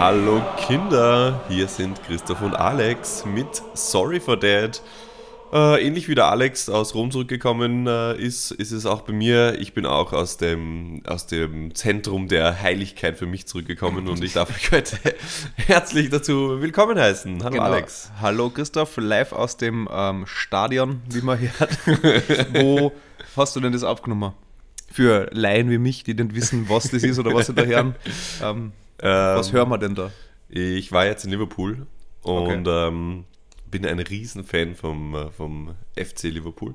Hallo Kinder, hier sind Christoph und Alex mit Sorry for Dad. Äh, ähnlich wie der Alex aus Rom zurückgekommen äh, ist, ist es auch bei mir. Ich bin auch aus dem, aus dem Zentrum der Heiligkeit für mich zurückgekommen und ich darf euch heute herzlich dazu willkommen heißen. Hallo genau. Alex. Hallo Christoph, live aus dem ähm, Stadion, wie man hört. Wo hast du denn das aufgenommen? Für Laien wie mich, die nicht wissen, was das ist oder was sie da hören. Ähm, was ähm, hören wir denn da? Ich war jetzt in Liverpool und okay. Bin ein Riesenfan vom, äh, vom FC Liverpool.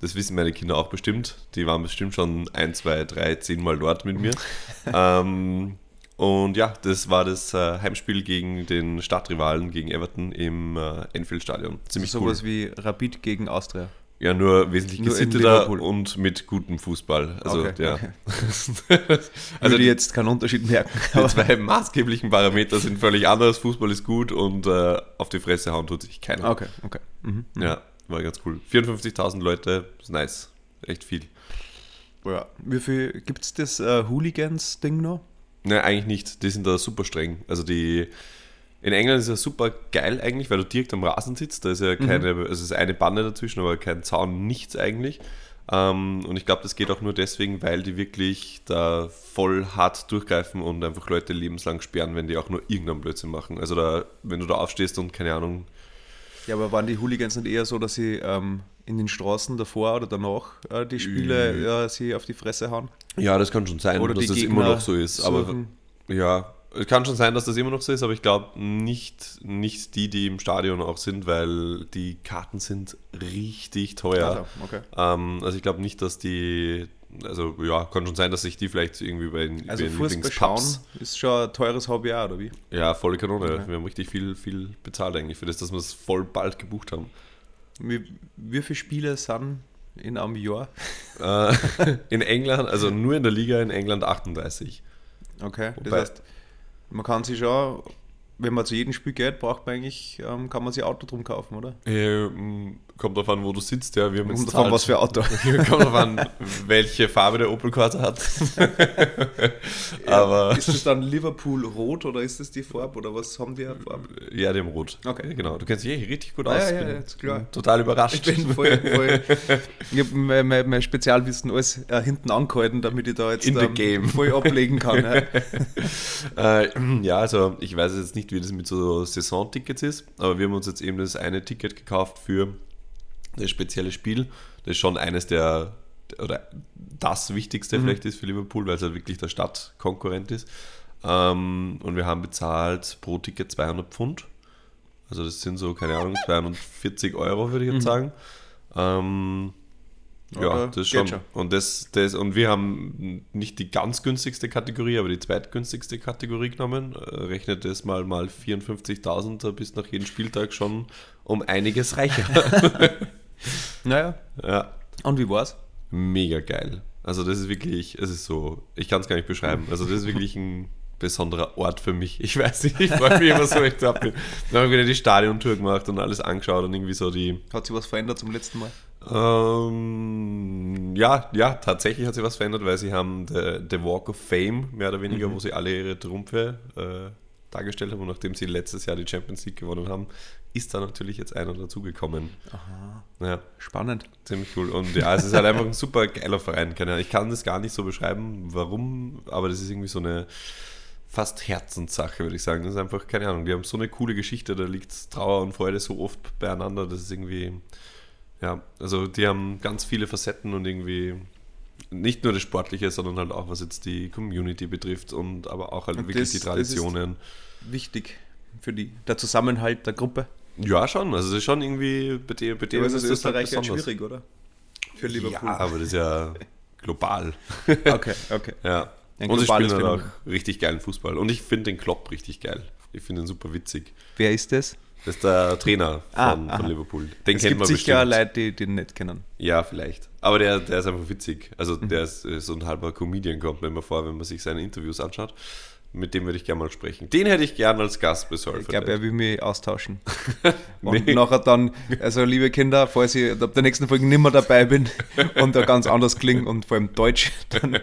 Das wissen meine Kinder auch bestimmt. Die waren bestimmt schon ein, zwei, drei, zehn Mal dort mit mir. ähm, und ja, das war das äh, Heimspiel gegen den Stadtrivalen, gegen Everton im äh, Enfield-Stadion. Ziemlich so cool. Sowas wie Rapid gegen Austria. Ja, nur wesentlich nur gesitteter und mit gutem Fußball. Also, okay, ja. Okay. also die jetzt keinen Unterschied merken. Die zwei maßgeblichen Parameter sind völlig anders. Fußball ist gut und äh, auf die Fresse hauen tut sich keiner. Okay, okay. Mhm. mhm. Ja, war ganz cool. 54.000 Leute, ist nice. Echt viel. Ja. Wie viel gibt es das äh, Hooligans-Ding noch? Nein, eigentlich nicht. Die sind da super streng. Also die in England ist es ja super geil eigentlich, weil du direkt am Rasen sitzt. Da ist ja keine, mhm. also es ist eine Bande dazwischen, aber kein Zaun, nichts eigentlich. Ähm, und ich glaube, das geht auch nur deswegen, weil die wirklich da voll hart durchgreifen und einfach Leute lebenslang sperren, wenn die auch nur irgendeinen Blödsinn machen. Also da, wenn du da aufstehst und keine Ahnung. Ja, aber waren die Hooligans nicht eher so, dass sie ähm, in den Straßen davor oder danach äh, die Spiele äh, sie auf die Fresse hauen? Ja, das kann schon sein, oder dass das Gegner immer noch so ist. Aber ja, es kann schon sein, dass das immer noch so ist, aber ich glaube nicht, nicht die, die im Stadion auch sind, weil die Karten sind richtig teuer. Also, okay. ähm, also ich glaube nicht, dass die, also ja, kann schon sein, dass sich die vielleicht irgendwie bei den, also den schauen ist schon ein teures Hobby oder wie? Ja, volle Kanone. Okay. Wir haben richtig viel, viel bezahlt eigentlich für das, dass wir es voll bald gebucht haben. Wie, wie viele Spiele sind in einem Jahr? Äh, in England, also nur in der Liga in England 38. Okay, das heißt, man kann sich schon, wenn man zu jedem Spiel geht, braucht man eigentlich, ähm, kann man sich Auto drum kaufen, oder? Ähm, kommt darauf an, wo du sitzt, ja. Wir haben kommt davon, was für Auto. kommt darauf an, welche Farbe der Opel Corsa hat. Aber ist das dann Liverpool rot oder ist das die Farbe oder was haben die Farbe? Ja, dem rot. Okay. Genau. Du kennst dich eh richtig gut ah, aus. Ja, ja, ist klar. Total überrascht. Ich bin voll, voll ich habe mein, mein, mein, Spezialwissen alles äh, hinten angehalten, damit ich da jetzt In ähm, game. voll ablegen kann. ja. äh, ja, also ich weiß jetzt nicht, wie das mit so Saisontickets ist, aber wir haben uns jetzt eben das eine Ticket gekauft für das spezielle Spiel. Das ist schon eines der, oder das Wichtigste mhm. vielleicht ist für Liverpool, weil es halt wirklich der Stadtkonkurrent ist. Ähm, und wir haben bezahlt pro Ticket 200 Pfund. Also das sind so, keine Ahnung, 240 Euro, würde ich jetzt mhm. sagen. Ähm, ja, das schon. schon. Und, das, das, und wir haben nicht die ganz günstigste Kategorie, aber die zweitgünstigste Kategorie genommen. Äh, rechnet das mal mal 54.000 bis nach jedem Spieltag schon um einiges reicher. Naja. Ja. Und wie war's? Mega geil. Also das ist wirklich, es ist so, ich kann es gar nicht beschreiben. Also das ist wirklich ein besonderer Ort für mich. Ich weiß nicht, ich freue mich immer so echt ab. Dann haben wir wieder die Stadiontour gemacht und alles angeschaut und irgendwie so die. Hat sich was verändert zum letzten Mal? Ähm, ja, ja, tatsächlich hat sich was verändert, weil sie haben The Walk of Fame, mehr oder weniger, mhm. wo sie alle ihre Trumpfe äh, dargestellt haben und nachdem sie letztes Jahr die Champions League gewonnen haben, ist da natürlich jetzt einer dazugekommen. Aha. Ja. Spannend. Ziemlich cool. Und ja, es ist halt einfach ein super geiler Verein. Ich kann das gar nicht so beschreiben, warum, aber das ist irgendwie so eine fast Herzenssache, würde ich sagen. Das ist einfach, keine Ahnung, die haben so eine coole Geschichte, da liegt Trauer und Freude so oft beieinander, das ist irgendwie, ja, also die haben ganz viele Facetten und irgendwie nicht nur das Sportliche, sondern halt auch, was jetzt die Community betrifft und aber auch halt und wirklich das, die Traditionen. wichtig für die, der Zusammenhalt der Gruppe. Ja, schon. Also es ist schon irgendwie bei dem, bei dem ist es Österreich halt schwierig, oder? Für Liverpool. Ja, aber das ist ja global. okay, okay. Ja. Ein und sie spielen halt auch richtig geilen Fußball. Und ich finde den Klopp richtig geil. Ich finde ihn super witzig. Wer ist das? Das ist der Trainer Ah, von, aha. von Liverpool. Den es kennt gibt man sicher bestimmt. Leute, die den nicht kennen. Ja, vielleicht. Aber der, der ist einfach witzig. Also Mhm. der ist so ein halber Comedian, kommt mir immer vor, wenn man sich seine Interviews anschaut. Mit dem würde ich gerne mal sprechen. Den hätte ich gern als Gast Surfer Ich glaube, er will mich austauschen. Und Nee. nachher dann, also liebe Kinder, falls ich ab der nächsten Folge nicht mehr dabei bin und da ganz anders klinge und vor allem Deutsch, dann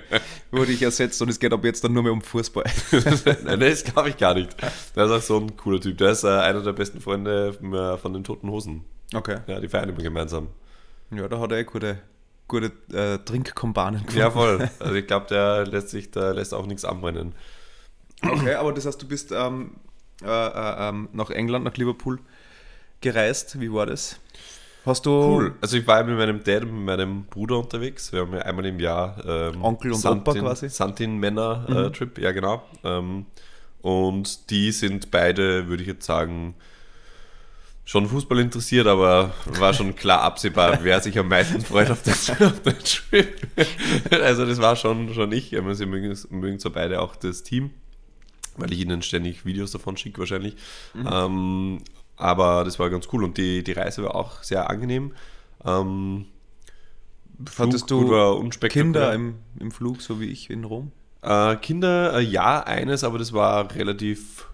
wurde ich ersetzt und es geht ab jetzt dann nur mehr um Fußball. Nein, das glaube ich gar nicht. Der ist auch so ein cooler Typ. Der ist äh, einer der besten Freunde äh, von den Toten Hosen. Okay. Ja, die feiern immer gemeinsam. Ja, da hat er eh gute, gute äh, Trinkkompanen gefunden. Ja, voll. Also ich glaube, der lässt sich, da lässt auch nichts anbrennen. Okay, aber das heißt, du bist ähm, äh, äh, ähm, nach England, nach Liverpool gereist. Wie war das? Hast du Cool. Also ich war mit meinem Dad und mit meinem Bruder unterwegs. Wir haben ja einmal im Jahr ähm, Onkel und Opa quasi? Mhm. Santin-Männer-Trip, ja genau. Ähm, und die sind beide, würde ich jetzt sagen, schon Fußball interessiert, aber war schon klar absehbar, wer sich am meisten freut auf den, auf den Trip. Also das war schon, schon ich. Aber sie mögen, mögen zwar beide auch das Team, weil ich ihnen ständig Videos davon schicke wahrscheinlich. Mhm. Ähm, aber das war ganz cool und die, die Reise war auch sehr angenehm. Ähm, Hattest du. Kinder im, im Flug, so wie ich in Rom? Äh, Kinder, äh, ja, eines, aber das war relativ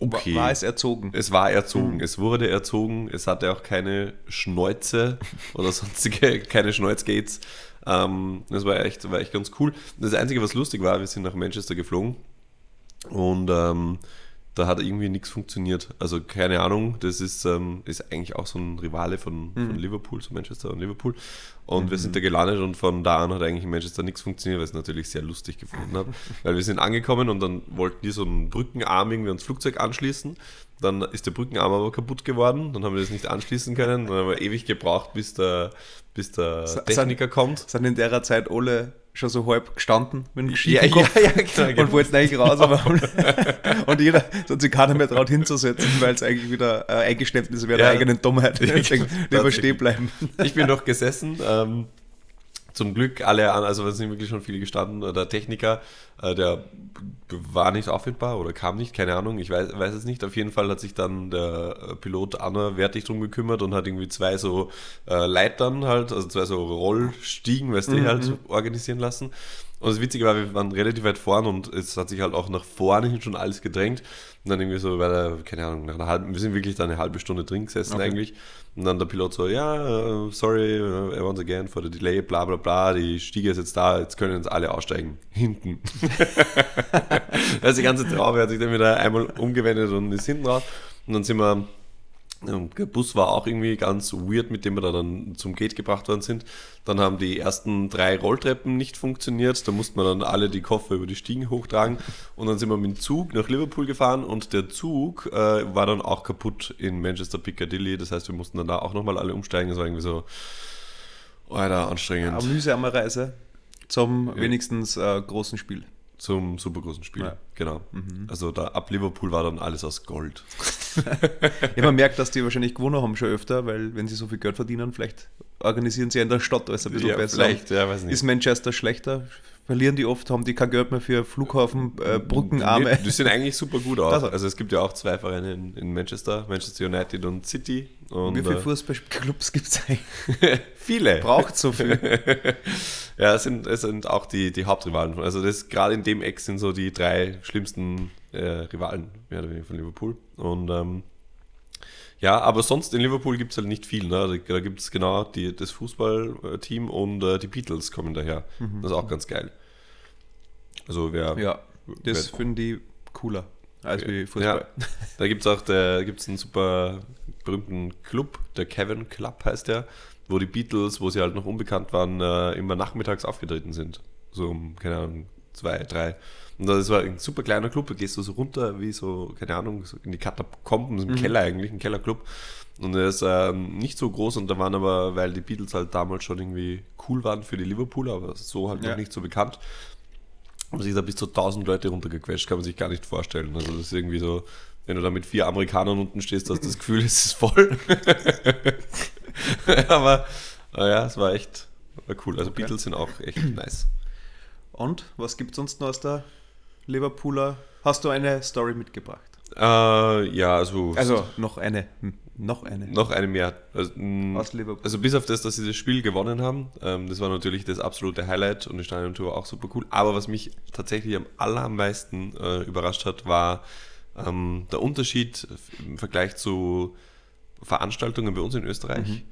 okay. War, war es erzogen? Es war erzogen, es wurde erzogen, es hatte auch keine Schnäuze oder sonstige, keine Schnäuzgates. Ähm, das war echt, war echt ganz cool. Das Einzige, was lustig war, wir sind nach Manchester geflogen und ähm, da hat irgendwie nichts funktioniert. Also keine Ahnung, das ist, ähm, ist eigentlich auch so ein Rivale von, von Liverpool, so Manchester und Liverpool. Und wir sind da gelandet und von da an hat eigentlich in Manchester nichts funktioniert, was ich natürlich sehr lustig gefunden habe. Weil wir sind angekommen und dann wollten die so einen Brückenarm irgendwie ans Flugzeug anschließen. Dann ist der Brückenarm aber kaputt geworden, dann haben wir das nicht anschließen können. Dann haben wir ewig gebraucht, bis der, bis der Techniker kommt. Sind in der Zeit alle schon so halb gestanden mit dem Ja, schiefen ja, Kopf ja, genau, genau. und wollten eigentlich raus, aber und jeder hat sich keiner mehr traut hinzusetzen, weil es eigentlich wieder äh, Eingeständnis wäre der Ja. eigenen Dummheit. Ja, Deswegen lieber tatsächlich. stehen bleiben. Ich bin noch gesessen. Ähm, zum Glück alle an, also es sind wirklich schon viele gestanden. Der Techniker, äh, der war nicht auffindbar oder kam nicht, keine Ahnung, ich weiß, weiß es nicht. Auf jeden Fall hat sich dann der äh, Pilot anderwertig drum gekümmert und hat irgendwie zwei so äh, Leitern halt, also zwei so Rollstiegen, weißt du, halt organisieren lassen. Und das Witzige war, wir waren relativ weit vorn und es hat sich halt auch nach vorne hin schon alles gedrängt. Und dann irgendwie so, weil er, keine Ahnung, nach einer halben, wir sind wirklich da eine halbe Stunde drin gesessen Okay. eigentlich. Und dann der Pilot so, ja, äh, sorry, uh, once again for the delay, bla bla bla, die Stiege ist jetzt da, jetzt können jetzt alle aussteigen. Hinten. also die ganze Traube hat sich dann wieder einmal umgewendet und ist hinten raus. Und dann sind wir, und der Bus war auch irgendwie ganz weird, mit dem wir da dann zum Gate gebracht worden sind. Dann haben die ersten drei Rolltreppen nicht funktioniert. Da mussten wir dann alle die Koffer über die Stiegen hochtragen. Und dann sind wir mit dem Zug nach Liverpool gefahren und der Zug äh, war dann auch kaputt in Manchester Piccadilly. Das heißt, wir mussten dann da auch nochmal alle umsteigen. Das war irgendwie so, Alter, anstrengend. Eine mühsame Reise zum wenigstens äh, großen Spiel. Zum super großen Spiel. Ja. Mhm. Genau. Also da ab Liverpool war dann alles aus Gold. Ja, man merkt, dass die wahrscheinlich gewonnen haben schon öfter, weil wenn sie so viel Geld verdienen, vielleicht organisieren sie in der Stadt alles ein bisschen Ja, besser. vielleicht, ja, weiß nicht. Ist Manchester schlechter? Verlieren die oft? Haben die kein Geld mehr für Flughafen, äh, Brückenarme? Nee, Die sehen eigentlich super gut aus. Also. Also es gibt ja auch zwei Vereine in, in Manchester, Manchester United und City. Und, Wie viele äh, Fußballclubs gibt es eigentlich? viele. Braucht so viel. Ja, es sind, es sind auch die, die Hauptrivalen. Also das gerade in dem Eck sind so die drei schlimmsten äh, Rivalen mehr oder weniger von Liverpool. Und ähm, ja, aber sonst in Liverpool gibt es halt nicht viel. Ne? Da, da gibt es genau die, das Fußballteam und äh, die Beatles kommen daher. Das ist auch ganz geil. Also wer, Ja, das wer- finde ich cooler als wie Fußball. Ja, da gibt es auch der, gibt's einen super berühmten Club, der Kevin Club heißt der, wo die Beatles, wo sie halt noch unbekannt waren, äh, immer nachmittags aufgetreten sind. So um, keine Ahnung, zwei, drei. Und das war ein super kleiner Club, da gehst du so runter wie so, keine Ahnung, so in die Katakomben, so im Keller eigentlich, ein Kellerclub. Und der ist ähm, nicht so groß und da waren aber, weil die Beatles halt damals schon irgendwie cool waren für die Liverpooler, aber so halt Ja. noch nicht so bekannt, haben sich da bis zu 1000 Leute runtergequetscht, kann man sich gar nicht vorstellen. Also das ist irgendwie so, wenn du da mit vier Amerikanern unten stehst, hast du das Gefühl, es ist voll. Aber naja, es war echt war cool. Also Beatles sind auch echt nice. Und was gibt es sonst noch aus der Liverpooler? Hast du eine Story mitgebracht? Äh, ja, also, Also noch eine. Hm, Noch eine. noch eine mehr. Also, mh, Aus Liverpool. also bis auf das, dass sie das Spiel gewonnen haben, ähm, das war natürlich das absolute Highlight und die Stadiontour auch super cool. Aber was mich tatsächlich am allermeisten äh, überrascht hat, war ähm, der Unterschied im Vergleich zu Veranstaltungen bei uns in Österreich, Mhm.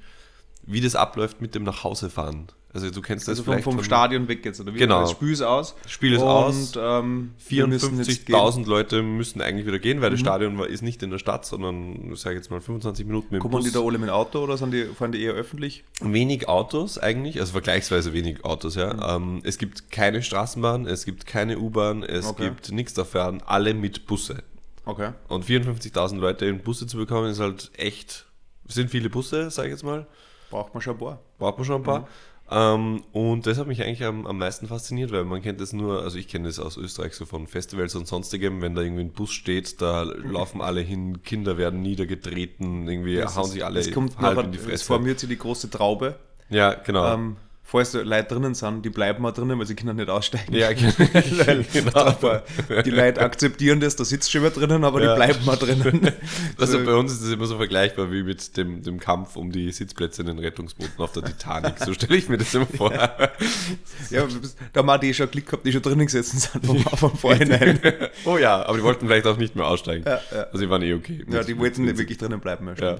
wie das abläuft mit dem Nachhausefahren. Also du kennst das Also vom, vielleicht vom Stadion weg jetzt, oder wie? Genau. Das Spiel ist aus. Spiel ist und, aus. Ähm, wir müssen jetzt gehen. 54.000 Leute müssten eigentlich wieder gehen, weil Mhm. das Stadion war, ist nicht in der Stadt, sondern, ich sage jetzt mal, 25 Minuten mit dem Kommen Bus. die da alle mit dem Auto oder sind die, fahren die eher öffentlich? Wenig Autos eigentlich, also vergleichsweise wenig Autos, ja. Mhm. Ähm, es gibt keine Straßenbahn, es gibt keine U-Bahn, es Okay. gibt nichts dafür, alle mit Busse. Okay. Und 54.000 Leute in Busse zu bekommen, ist halt echt, sind viele Busse, sage ich jetzt mal. Braucht man schon ein paar. Braucht man schon ein paar. Ähm, und das hat mich eigentlich am, am meisten fasziniert, weil man kennt das nur, also ich kenne das aus Österreich so von Festivals und sonstigem, wenn da irgendwie ein Bus steht, da laufen alle hin, Kinder werden niedergetreten, irgendwie Das hauen ist- sich alle Es halb in die es Fresse. formiert sich die große Traube. Ja, genau. Ähm, falls Leute drinnen sind, die bleiben mal drinnen, weil sie können nicht aussteigen. ja, Weil genau. aber die Leute akzeptieren das, da sitzt schon wer drinnen, aber Ja. die bleiben mal drinnen. Also So, bei uns ist es immer so vergleichbar wie mit dem, dem Kampf um die Sitzplätze in den Rettungsbooten auf der Titanic. So stelle ich mir das immer vor. ja, da haben die schon Glück gehabt, die schon drinnen gesessen sind vom, vom Vorhinein. oh ja, aber die wollten vielleicht auch nicht mehr aussteigen. Ja, ja. Also die waren eh okay. ja, die wollten nicht wirklich drinnen bleiben. Ja.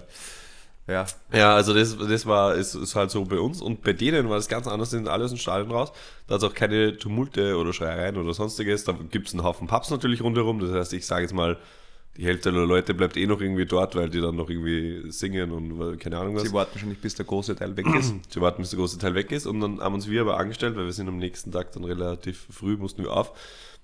Ja. ja. Also das, das war, ist, ist halt so bei uns und bei denen war das ganz anders, die sind alle aus dem Stadion raus. Da hat es auch keine Tumulte oder Schreiereien oder sonstiges. Da gibt es einen Haufen Pubs natürlich rundherum. Das heißt, ich sage jetzt mal, die Hälfte der Leute bleibt eh noch irgendwie dort, weil die dann noch irgendwie singen und keine Ahnung was. Sie warten nicht, bis der große Teil weg ist. Sie warten, bis der große Teil weg ist und dann haben uns wir aber angestellt, weil wir sind am nächsten Tag dann relativ früh, mussten wir auf.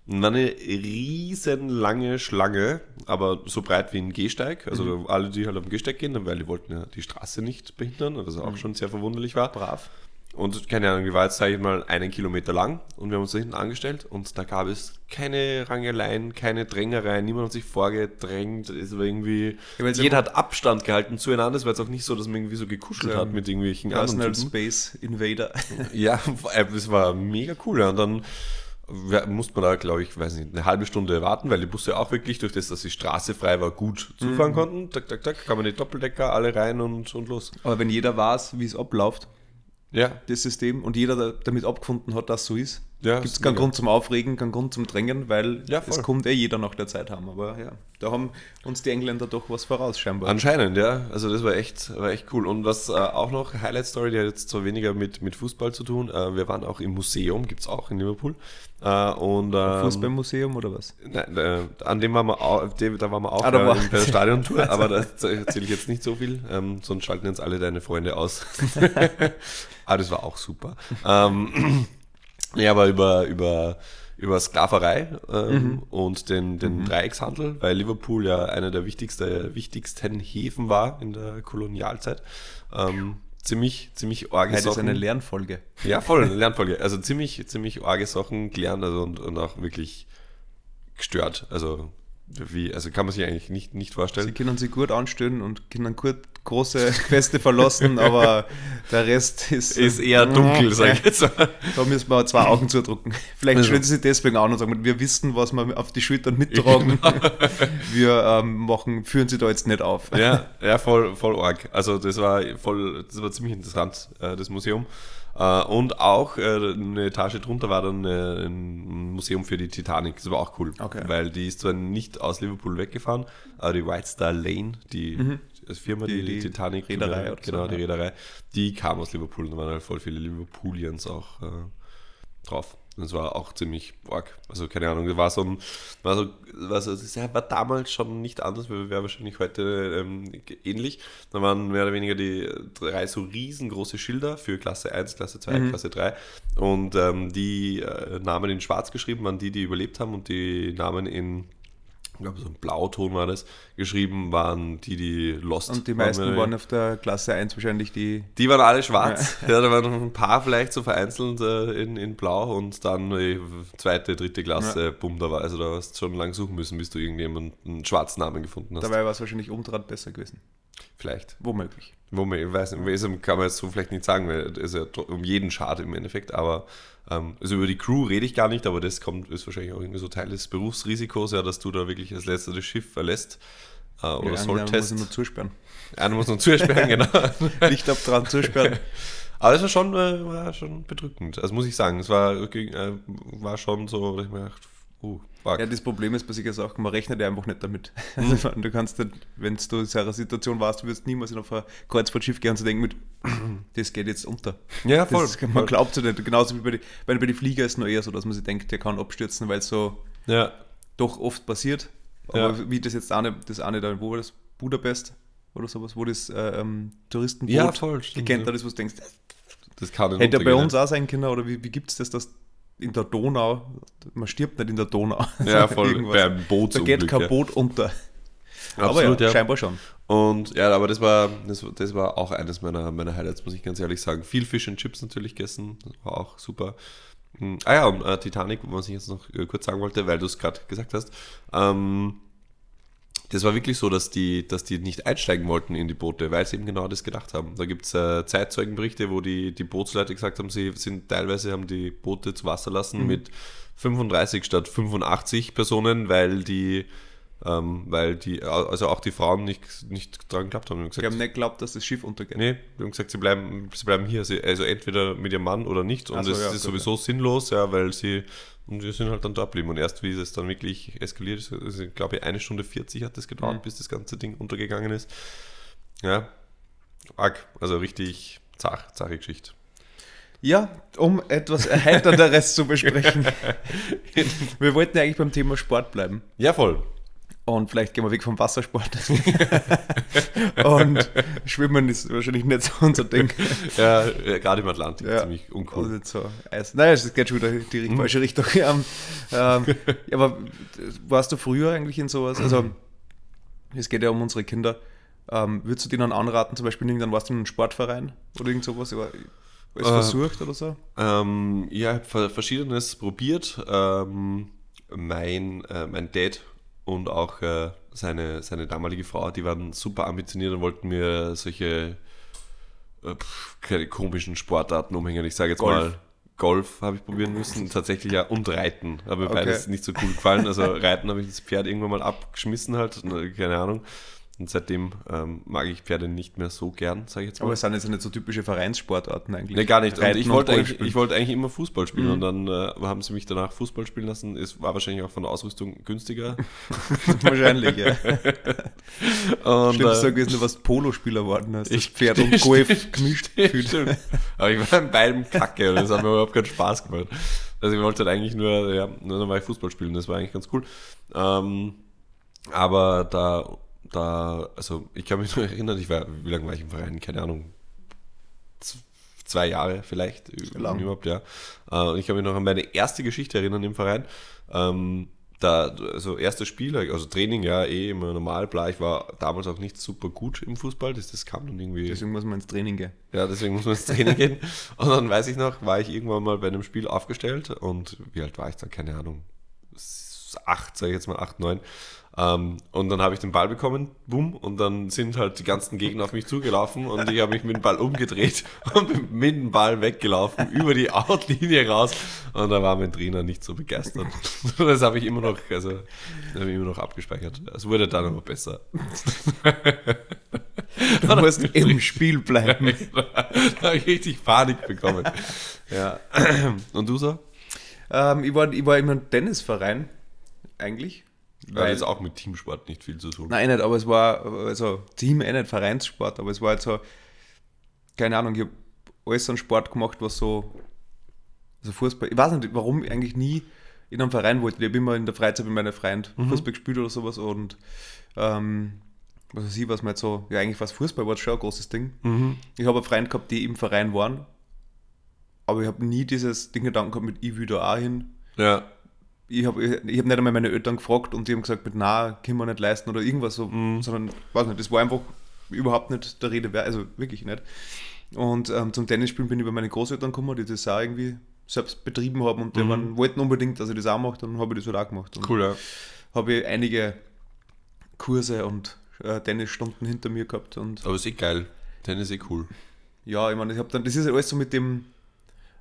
Und dann eine riesen lange Schlange, aber so breit wie ein Gehsteig. Also alle, die halt am Gehsteig gehen, weil die wollten ja die Straße nicht behindern, was auch schon sehr verwunderlich war. Brav. Und keine Ahnung, war jetzt, sage ich mal, einen Kilometer lang und wir haben uns da hinten angestellt und da gab es keine Rangeleien, keine Drängereien, niemand hat sich vorgedrängt, es war irgendwie, Ja, jeder ja- hat Abstand gehalten zueinander, es war jetzt auch nicht so, dass man irgendwie so gekuschelt So, hat mit irgendwelchen anderen Arsenal Typen. Space Invader. Ja, es war mega cool. Ja. Und dann ja, musste man da, glaube ich, weiß nicht, eine halbe Stunde warten, weil die Busse auch wirklich durch das, dass die Straße frei war, gut zufahren konnten. Tak, tak, tak, kann man die Doppeldecker alle rein und, und los. Aber wenn jeder weiß, wie es abläuft, Ja, das System, und jeder da- damit abgefunden hat, dass so ist, Ja, gibt es keinen mega. Grund zum Aufregen, keinen Grund zum Drängen, weil Ja, es kommt eh jeder nach der Zeit haben. Aber ja, da haben uns die Engländer doch was voraus, scheinbar. Anscheinend, ja. Also das war echt, war echt cool. Und was äh, auch noch, Highlight Story, die hat jetzt zwar weniger mit, mit Fußball zu tun. Äh, wir waren auch im Museum, gibt es auch in Liverpool. Äh, und, ähm, Fußballmuseum oder was? Nein, äh, an dem waren wir auch, dem, da waren wir auch Ah, äh, war- in der Stadiontour, aber da erzähle ich jetzt nicht so viel, ähm, sonst schalten jetzt alle deine Freunde aus. aber das war auch super. Ähm, ja, aber über, über, über Sklaverei ähm, und den, den Dreieckshandel, weil Liverpool ja einer der wichtigste, wichtigsten Häfen war in der Kolonialzeit. Ähm, ziemlich, ziemlich arge Heute ist Sachen. eine Lernfolge. Ja, voll, eine Lernfolge. Also ziemlich, ziemlich arge Sachen gelernt also und, und auch wirklich gestört. Also wie, also kann man sich eigentlich nicht, nicht Sie vorstellen. können sich gut anstellen und können gut große Feste verlassen, aber der Rest ist, Ist eher dunkel, sag ich jetzt. Da müssen wir zwei Augen zudrucken. Vielleicht Also- stellen sie deswegen an und sagen, wir wissen, was wir auf die Schultern mittragen. Wir ähm, machen, führen sie da jetzt nicht auf. Ja, ja, voll, voll arg. Also das war voll, das war ziemlich interessant, äh, das Museum. Äh, und auch äh, eine Etage drunter war dann ein Museum für die Titanic. Das war auch cool. Okay. Weil die ist zwar nicht aus Liverpool weggefahren, aber die White Star Lane, die als Firma, die, Mhm. Die- die, die Titanic, Reederei oder so, genau, die ja. Reederei, die kam aus Liverpool. Und da waren halt voll viele Liverpoolians auch äh, drauf. Das war auch ziemlich arg. Also keine Ahnung, das war so ein, war so, war, so, das war damals schon nicht anders, weil wäre wahrscheinlich heute ähm, ähnlich. Da waren mehr oder weniger die drei so riesengroße Schilder für Klasse 1, Klasse 2, Klasse 3 und ähm, die äh, Namen in schwarz geschrieben waren die, die überlebt haben und die Namen in ich glaube, so ein Blauton war das, geschrieben waren die, die Lost Und die meisten waren. waren auf der Klasse 1 wahrscheinlich die. Die waren alle schwarz. Ja. da waren ein paar vielleicht so vereinzelt äh, in, in Blau und dann die zweite, dritte Klasse, bumm, da war. Also da hast du schon lang suchen müssen, bis du irgendjemanden einen schwarzen Namen gefunden hast. Dabei war es wahrscheinlich umdraht besser gewesen. Vielleicht. Womöglich. Wo man, ich weiß nicht, ist- kann man jetzt so vielleicht nicht sagen, weil es ist ja um jeden schade im Endeffekt, aber ähm, also über die Crew rede ich gar nicht, aber das kommt, ist wahrscheinlich auch irgendwie so Teil des Berufsrisikos, ja, dass du da wirklich als letzter das Schiff verlässt äh, oder Ja, muss solltest. ich nur zusperren. Einer muss noch zusperren, genau. Licht ab dran zusperren. Aber es war schon, äh, war schon bedrückend, also muss ich sagen, es war, äh, war schon so, dass ich mir dachte, uh, fuck. Ja, das Problem ist bei solchen Sachen, man rechnet ja einfach nicht damit. Hm. Also, du kannst nicht, wenn du in so einer Situation warst, du wirst niemals auf ein Kreuzfahrtschiff gehen und zu denken mit, das geht jetzt unter. ja, voll. Das, man glaubt es nicht. Genauso wie bei den bei, bei den Flieger ist es noch eher so, dass man sich denkt, der kann abstürzen, weil es so ja, doch oft passiert. Aber Ja. wie das jetzt eine, das eine da, wo war das? Budapest oder sowas, wo das äh, Touristenboot Ja, voll, stimmt, gekannt ja. hat, ist, wo du denkst, das kann nicht hätte ja bei uns auch sein können, oder wie, wie gibt es das, dass in der Donau, man stirbt nicht in der Donau. Ja, voll, beim Da geht kein ja. Boot unter. Absolut, aber ja, ja. scheinbar schon. Und ja, aber das war, das, das war auch eines meiner, meiner Highlights, muss ich ganz ehrlich sagen. Viel Fish and Chips natürlich gegessen, das war auch super. Hm, Ah ja, und äh, Titanic, was ich jetzt noch äh, kurz sagen wollte, weil du es gerade gesagt hast. Ähm, das war wirklich so, dass die, dass die nicht einsteigen wollten in die Boote, weil sie eben genau das gedacht haben. Da gibt es äh, Zeitzeugenberichte, wo die, die Bootsleute gesagt haben, sie sind teilweise haben die Boote zu Wasser lassen mit 35 statt 85 Personen, weil die, ähm, weil die, also auch die Frauen nicht, nicht dran geglaubt haben. Die haben Ich gesagt, habe nicht geglaubt, dass das Schiff untergeht. Nee, wir haben gesagt, sie bleiben, sie bleiben hier. Also entweder mit ihrem Mann oder nicht. Und Ach so, das ja, ist gut, sowieso sinnlos, ja, weil sie. Und wir sind halt dann da geblieben. Und erst wie es dann wirklich eskaliert ist, also ich glaube, eine Stunde 40 hat das gedauert, Mhm. bis das ganze Ding untergegangen ist. Ja, arg. Also richtig zach, zache Geschichte. Ja, um etwas Erheiternderes zu besprechen. Wir wollten ja eigentlich beim Thema Sport bleiben. Ja, voll. Und vielleicht gehen wir weg vom Wassersport. Und Schwimmen ist wahrscheinlich nicht so unser Ding. Ja, äh, gerade im Atlantik Ja. ziemlich Also uncool. nicht so Eis. Naja, es geht schon wieder in die Mhm. falsche Richtung. Ähm, ähm, aber warst du früher eigentlich in sowas? Also, es geht ja um unsere Kinder. Ähm, würdest du denen anraten, zum Beispiel, irgendwann warst du in einem Sportverein oder irgend sowas? Oder Äh, versucht oder so? Ähm, ja, ich habe Verschiedenes probiert. Ähm, mein, äh, mein Dad und auch äh, seine, seine damalige Frau, die waren super ambitioniert und wollten mir solche äh, pf, keine komischen Sportarten umhängen. Ich sage jetzt Golf. mal, Golf habe ich probieren müssen, tatsächlich ja, und Reiten. Hat mir Okay. beides nicht so cool gefallen. Also Reiten habe ich das Pferd irgendwann mal abgeschmissen halt, ne, keine Ahnung. Und seitdem ähm, mag ich Pferde nicht mehr so gern, sage ich jetzt mal. Aber es sind jetzt nicht so typische Vereinssportarten eigentlich. Nee, gar nicht. Ich wollte, eigentlich, ich wollte eigentlich immer Fußball spielen und dann äh, haben sie mich danach Fußball spielen lassen. Es war wahrscheinlich auch von der Ausrüstung günstiger. Wahrscheinlich, ja. Und, Stimmt, äh, so gewesen, du warst Polospieler worden hast. Das Ich- Pferd und Golf gemischt. Stimmt. Aber ich war in beidem kacke und das hat mir überhaupt keinen Spaß gemacht. Also ich wollte halt eigentlich nur, ja, nur noch mal Fußball spielen, das war eigentlich ganz cool. Ähm, aber da, da, also ich kann mich nur erinnern, ich war, wie lange war ich im Verein? Keine Ahnung, zwei Jahre vielleicht lang. überhaupt, ja. Äh, und ich kann mich noch an meine erste Geschichte erinnern im Verein. Ähm, da, also erstes Spiel, also Training, ja, eh immer normal, bla, ich war damals auch nicht super gut im Fußball, das, das kam dann irgendwie. Deswegen muss man ins Training gehen. Ja, deswegen muss man ins Training gehen. Und dann weiß ich noch, war ich irgendwann mal bei einem Spiel aufgestellt und wie alt war ich da? Keine Ahnung. Acht, sag ich jetzt mal, 8, 9. Um, und dann habe ich den Ball bekommen, boom, und dann sind halt die ganzen Gegner auf mich zugelaufen und ich habe mich mit dem Ball umgedreht und bin mit dem Ball weggelaufen, über die Outlinie raus und da war mein Trainer nicht so begeistert. das habe ich immer noch, also habe ich immer noch abgespeichert. Es wurde dann aber besser. Du musst im Spiel bleiben. da habe ich richtig Panik bekommen. Ja. Und du so? Ähm, ich, war, ich war immer im Tennisverein, eigentlich weil das ist auch mit Teamsport nicht viel zu tun. Nein, nicht, aber es war, also Team eh nicht, Vereinssport, aber es war halt so, keine Ahnung, ich habe alles an Sport gemacht, was so, also Fußball, ich weiß nicht, warum ich eigentlich nie in einem Verein wollte. Ich habe immer in der Freizeit mit meinen Freunden Fußball gespielt oder sowas und ähm, was weiß ich, was man jetzt so, ja eigentlich was Fußball war schon ein großes Ding. Ich habe einen Freund gehabt, die im Verein waren, aber ich habe nie dieses Ding Gedanken gehabt mit, ich will da auch hin Ja. Ich habe ich hab nicht einmal meine Eltern gefragt und die haben gesagt, mit na, können wir nicht leisten oder irgendwas so, sondern, weiß nicht, das war einfach überhaupt nicht der Rede wert, also wirklich nicht. Und ähm, zum Tennisspielen bin ich bei meinen Großeltern gekommen, die das auch irgendwie selbst betrieben haben und die waren, wollten unbedingt, dass ich das auch mache, dann habe ich das halt auch gemacht. Und Cool, ja. habe ich einige Kurse und äh, Tennisstunden hinter mir gehabt und Aber ist eh geil. Tennis ist eh cool. ja, ich meine, ich habe dann, das ist ja alles so mit dem,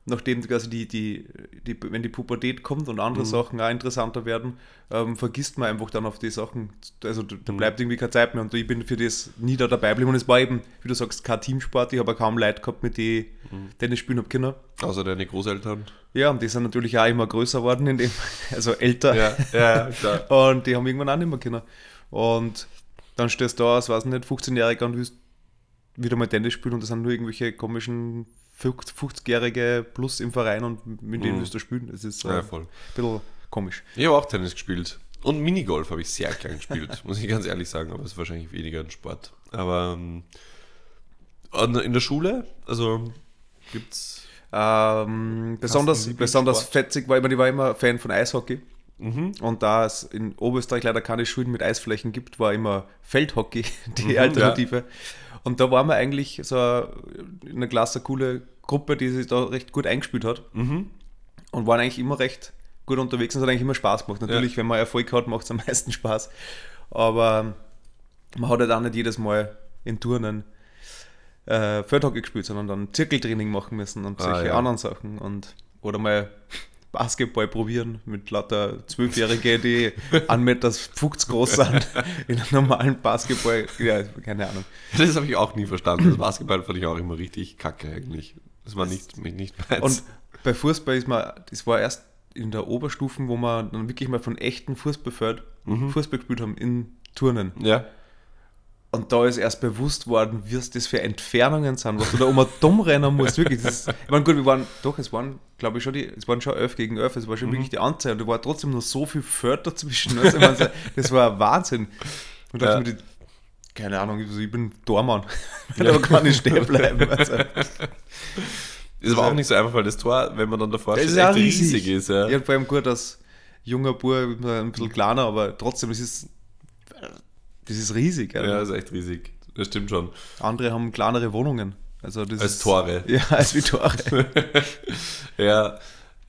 nachdem quasi die, die, die, wenn die Pubertät kommt und andere Sachen auch interessanter werden, ähm, vergisst man einfach dann auf die Sachen, also da da bleibt irgendwie keine Zeit mehr und ich bin für das nie da dabei geblieben und es war eben, wie du sagst, kein Teamsport, ich habe kaum Leute gehabt, mit denen ich Tennis spielen habe können. Außer deine Großeltern. Ja, und die sind natürlich auch immer größer geworden, in dem, also älter. ja, klar. Und die haben irgendwann auch nicht mehr können. Und dann stehst du da als, weiß nicht, 15-Jähriger und willst wieder mal Tennis spielen und das sind nur irgendwelche komischen 50 50-Jährige plus im Verein und mit denen willst du spielen. Das ist äh, Ja, ein voll. bisschen komisch. Ich habe auch Tennis gespielt. Und Minigolf habe ich sehr gern gespielt, muss ich ganz ehrlich sagen, aber es ist wahrscheinlich weniger ein Sport. Aber ähm, in der Schule, also gibt's. Ähm, besonders, besonders fetzig war immer, ich war immer Fan von Eishockey. Mhm. Und da es in Oberösterreich leider keine Schulen mit Eisflächen gibt, war immer Feldhockey die Mhm, Alternative. Und da waren wir eigentlich so in einer Klasse coole Gruppe, die sich da recht gut eingespielt hat. Mhm. Und waren eigentlich immer recht gut unterwegs und es hat eigentlich immer Spaß gemacht. Natürlich, Ja. wenn man Erfolg hat, macht es am meisten Spaß. Aber man hat halt auch nicht jedes Mal in Turnen äh, Feldhockey gespielt, sondern dann Zirkeltraining machen müssen und Ah, solche ja. anderen Sachen. Und, oder mal Basketball probieren mit lauter Zwölfjährige, die 1,50 Meter groß sind, in einem normalen Basketball. Ja, keine Ahnung. Das habe ich auch nie verstanden. Das Basketball fand ich auch immer richtig kacke eigentlich. Das war nicht, mich nicht meins. Und bei Fußball ist man, das war erst in der Oberstufen, wo wir dann wirklich mal von echten Fußballfeld Fußball gespielt haben in Turnen. ja. Und da ist erst bewusst worden, wie es das für Entfernungen sind, was du da um ein dumm rennen musst. Wirklich. Das, ist- ich meine, gut, wir waren, doch, es waren, glaube ich, schon die, es waren schon 11 gegen 11, es war schon wirklich die Anzahl und da war trotzdem noch so viel Feld dazwischen. Also, ich meine, das war Wahnsinn. Und da Ja. dachte ich mir, keine Ahnung, also ich bin Tormann. da kann ich stehen bleiben. Also, Ist aber auch nicht so einfach, weil das Tor, wenn man dann davor das steht, ist ja echt riesig. riesig ist. Ja. Ja, vor allem gut, als junger Bub, ein bisschen kleiner, aber trotzdem, das ist, das ist riesig. Also. ja, ist echt riesig. Das stimmt schon. Andere haben kleinere Wohnungen. Also das Als ist, Tore. Ja, als wie Tore. Ja,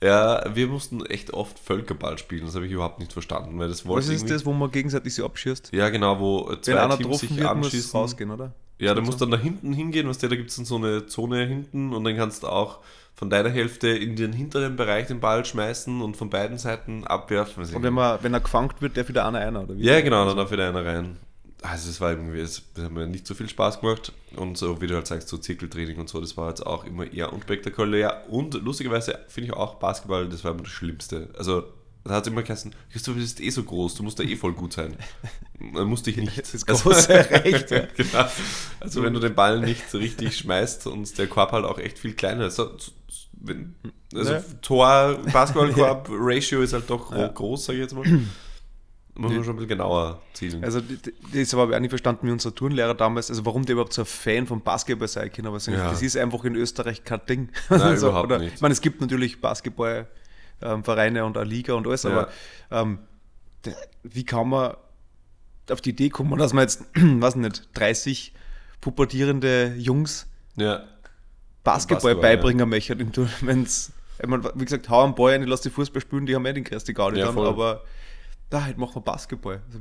ja, wir mussten echt oft Völkerball spielen. Das habe ich überhaupt nicht verstanden. Weil das wollte Was ist das, wo man gegenseitig sich abschießt? Ja, genau, wo zwei Wenn einer Teams sich wird, muss anschießen. rausgehen, oder? Ja, du musst dann da hinten hingehen, weißt du, da gibt es dann so eine Zone hinten und dann kannst du auch von deiner Hälfte in den hinteren Bereich den Ball schmeißen und von beiden Seiten abwerfen. Und wenn, man, wenn er gefangen wird, darf wieder einer einer, oder wie? ja, genau, dann darf wieder einer rein. Also es war irgendwie, es hat mir nicht so viel Spaß gemacht und so wie du halt sagst, so Zirkeltraining und so, das war jetzt auch immer eher unspektakulär und lustigerweise finde ich auch Basketball, das war immer das Schlimmste. Also da hat es immer geheißen, du bist eh so groß, du musst da eh voll gut sein. Dann musste ich nicht. Das große Recht, ja. genau. Also wenn du den Ball nicht so richtig schmeißt und der Korb halt auch echt viel kleiner ist. So, also Ja. Tor, Basketball-Korb-Ratio ist halt doch Ja. groß, sag ich jetzt mal. Muss man schon ein bisschen genauer zielen. Also das habe ich auch nicht verstanden, wie unser Turnlehrer damals, also warum der überhaupt so ein Fan von Basketball sein kann, aber Ja. das ist einfach in Österreich kein Ding. Nein, So, überhaupt oder, nicht. Ich meine, es gibt natürlich Basketballvereine und eine Liga und alles, Ja. aber ähm, wie kann man auf die Idee kommen, dass man jetzt, weiß nicht, 30 pubertierende Jungs ja. Basketball, Basketball, beibringen möchte, wenn es, wie gesagt, hau am Ball ein, lass die Fußball spielen, die haben eh den größten Gaudi Ja, dann, aber da halt machen wir Basketball. Also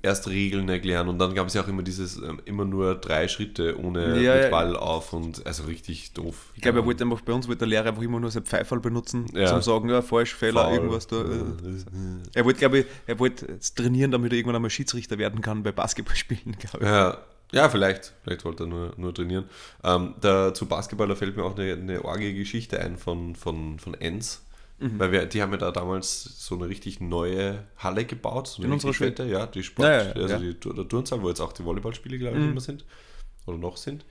Erst Regeln erklären und dann gab es ja auch immer dieses, ähm, immer nur drei Schritte ohne Ja, mit. Ball auf und also richtig doof. ich glaube, er wollte einfach bei uns, wollte der Lehrer einfach immer nur sein Pfeifall benutzen, Ja. zum sagen, ja, falsch, Fehler, Foul. irgendwas da. äh. Er wollte, glaube ich, er wollte trainieren, damit er irgendwann einmal Schiedsrichter werden kann bei Basketballspielen, glaube ich. Ja, ja, vielleicht. Vielleicht wollte er nur, nur trainieren. Ähm, da, zu Basketball, da fällt mir auch eine, eine orgige Geschichte ein von, von, von Enns. Mhm. Weil wir, die haben ja da damals so eine richtig neue Halle gebaut. So eine In unserer fette, ja, die Sport, Ja, ja, also die der Turnsaal, wo jetzt auch die Volleyballspiele, glaube ich, Mhm. immer sind. Oder noch sind.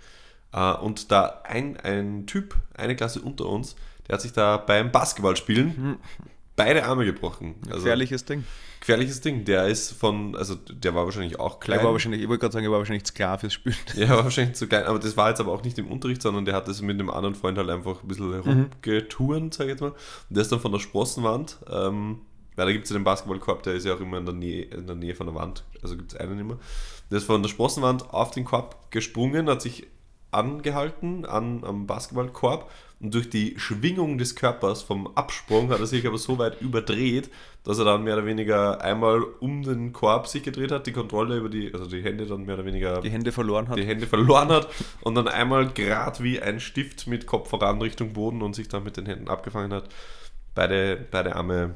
Äh, und da ein, ein Typ, eine Klasse unter uns, der hat sich da beim Basketballspielen beide Arme gebrochen. Also, Mhm. Gefährliches Ding. Gefährliches Ding. Der ist von, also der war wahrscheinlich auch klein. Er war wahrscheinlich, ich wollte gerade sagen, er war wahrscheinlich zu klar fürs Spielen. Ja, war wahrscheinlich zu klein, aber das war jetzt aber auch nicht im Unterricht, sondern der hat das mit einem anderen Freund halt einfach ein bisschen herumgeturnt, sag ich jetzt mal. Und der ist dann von der Sprossenwand, ähm, weil da gibt es ja den Basketballkorb, der ist ja auch immer in der Nähe, in der Nähe von der Wand, also gibt es einen immer. Der ist von der Sprossenwand auf den Korb gesprungen, hat sich angehalten an, am Basketballkorb und durch die Schwingung des Körpers vom Absprung hat er sich aber so weit überdreht, dass er dann mehr oder weniger einmal um den Korb sich gedreht hat, die Kontrolle über die, also die Hände dann mehr oder weniger Die Hände verloren hat. die Hände verloren hat und dann einmal gerade wie ein Stift mit Kopf voran Richtung Boden und sich dann mit den Händen abgefangen hat. Beide, beide Arme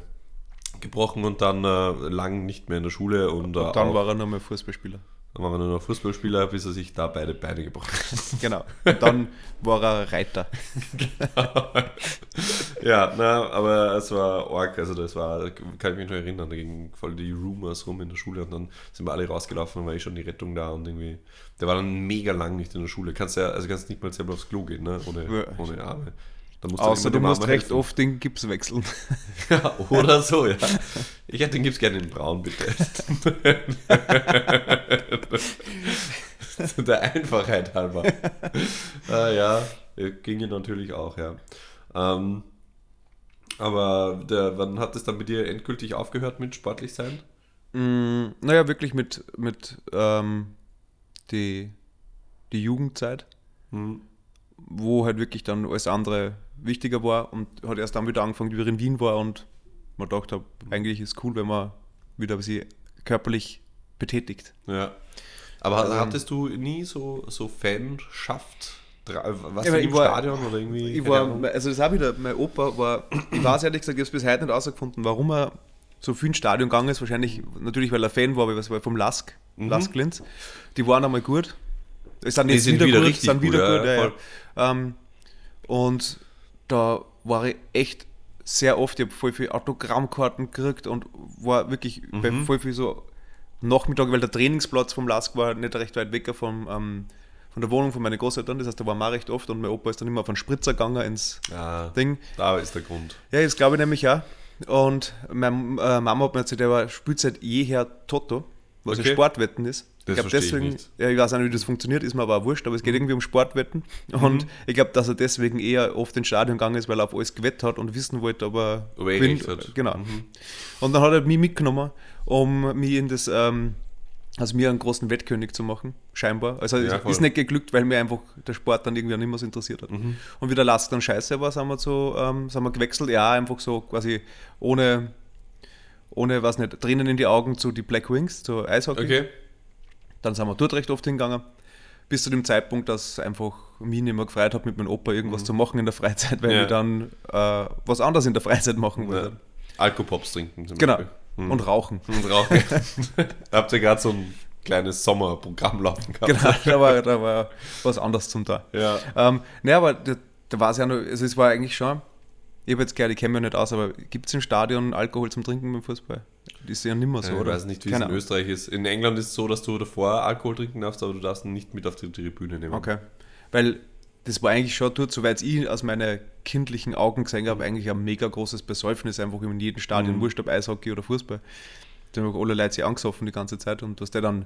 gebrochen und dann äh, lang nicht mehr in der Schule und, äh, Und dann auch, war er nochmal Fußballspieler. Dann war er nur noch Fußballspieler, bis er sich da beide Beine gebrochen hat. Genau. Und dann war er Reiter. ja, na, aber es war arg, also das war, kann ich mich noch erinnern, da gingen voll die Rumors rum in der Schule und dann sind wir alle rausgelaufen und war eh schon die Rettung da und irgendwie, der war dann mega lang nicht in der Schule. Kannst ja, also kannst nicht mal selber aufs Klo gehen, ne, ohne, Ja. ohne Arme. Musst Außer du musst recht helfen. oft den Gips wechseln. Ja, oder so, ja. Ich hätte den Gips gerne in braun, bitte. Der Einfachheit halber. ah, ja, ginge natürlich auch, ja. Ähm, aber der, wann hat es dann mit dir endgültig aufgehört mit sportlich sein? Mm, naja, wirklich mit, mit ähm, die, die Jugendzeit, Hm. wo halt wirklich dann alles andere wichtiger war und hat erst dann wieder angefangen, wie ich in Wien war und man dachte, eigentlich ist cool, wenn man wieder sich körperlich betätigt. Ja. Aber Ähm, hattest du nie so, so Fanschaft? Dra- Was Ja, aber im war- Stadion oder irgendwie? Ich war, Ahnung? also das auch wieder, mein Opa war, ich weiß ehrlich gesagt, ich habe es bis heute nicht herausgefunden, warum er so viel ins Stadion gegangen ist. Wahrscheinlich, natürlich, weil er Fan war, weil es war vom Lask, Lask Linz. Die waren einmal gut. Es sind Die jetzt sind wieder, wieder gut, richtig sind wieder gut, gut, ja, ja. Ähm, und da war ich echt sehr oft, ich habe voll viele Autogrammkarten gekriegt und war wirklich bei Mhm. voll viel so Nachmittag, weil der Trainingsplatz vom Lask war nicht recht weit weg vom, ähm, von der Wohnung von meinen Großeltern, das heißt, da waren wir recht oft und mein Opa ist dann immer auf einen Spritzer gegangen ins Ja, Ding. da ist der Grund. Ja, das glaube ich nämlich auch. Und meine äh, Mama hat mir erzählt, der war, spielt seit jeher Toto, was Okay. ein Sportwetten ist. Das ich glaube ich deswegen, nicht. ja, ich weiß auch nicht, wie das funktioniert, ist mir aber auch wurscht, aber es geht irgendwie um Sportwetten. Und ich glaube, dass er deswegen eher oft ins Stadion gegangen ist, weil er auf alles gewettet hat und wissen wollte, ob er, Ob er eh gewinnt. hat. Genau. Und dann hat er mich mitgenommen, um mich in das, ähm, also mir einen großen Wettkönig zu machen, scheinbar. Also Ja, ist nicht geglückt, weil mir einfach der Sport dann irgendwie auch nicht mehr so interessiert hat. Mhm. Und wie der Last dann scheiße war, sind wir, so, ähm, sind wir gewechselt, ja, einfach so quasi ohne, ohne, was nicht, drinnen in die Augen zu die Black Wings, zu Eishockey. Okay. Dann sind wir dort recht oft hingegangen. Bis zu dem Zeitpunkt, dass einfach mich nicht mehr gefreut hat, mit meinem Opa irgendwas zu machen in der Freizeit, weil Mhm. Ja. ich dann äh, was anderes in der Freizeit machen Ja. wollte. Alkopops trinken zum Genau. Beispiel. Mhm. Und rauchen. Und rauchen. Habt ihr gerade so ein kleines Sommerprogramm laufen gehabt? Genau, da war, da war was anderes zum da. Ja. Ähm, ne, aber da, da war es ja noch, also es war eigentlich schon, ich habe jetzt gehört, ich kenne mich nicht aus, aber gibt es im Stadion Alkohol zum Trinken beim Fußball? Das ist ja nicht mehr so, ich oder? weiß nicht, wie es in. Österreich ist. In England ist es so, dass du davor Alkohol trinken darfst, aber du darfst ihn nicht mit auf die Tribüne nehmen. Okay. Weil das war eigentlich schon dort, soweit ich aus meinen kindlichen Augen gesehen habe, eigentlich ein mega großes Besäufnis, einfach in jedem Stadion, Mhm. wurscht ob Eishockey oder Fußball. Da haben alle Leute sich angesoffen die ganze Zeit und du hast ja dann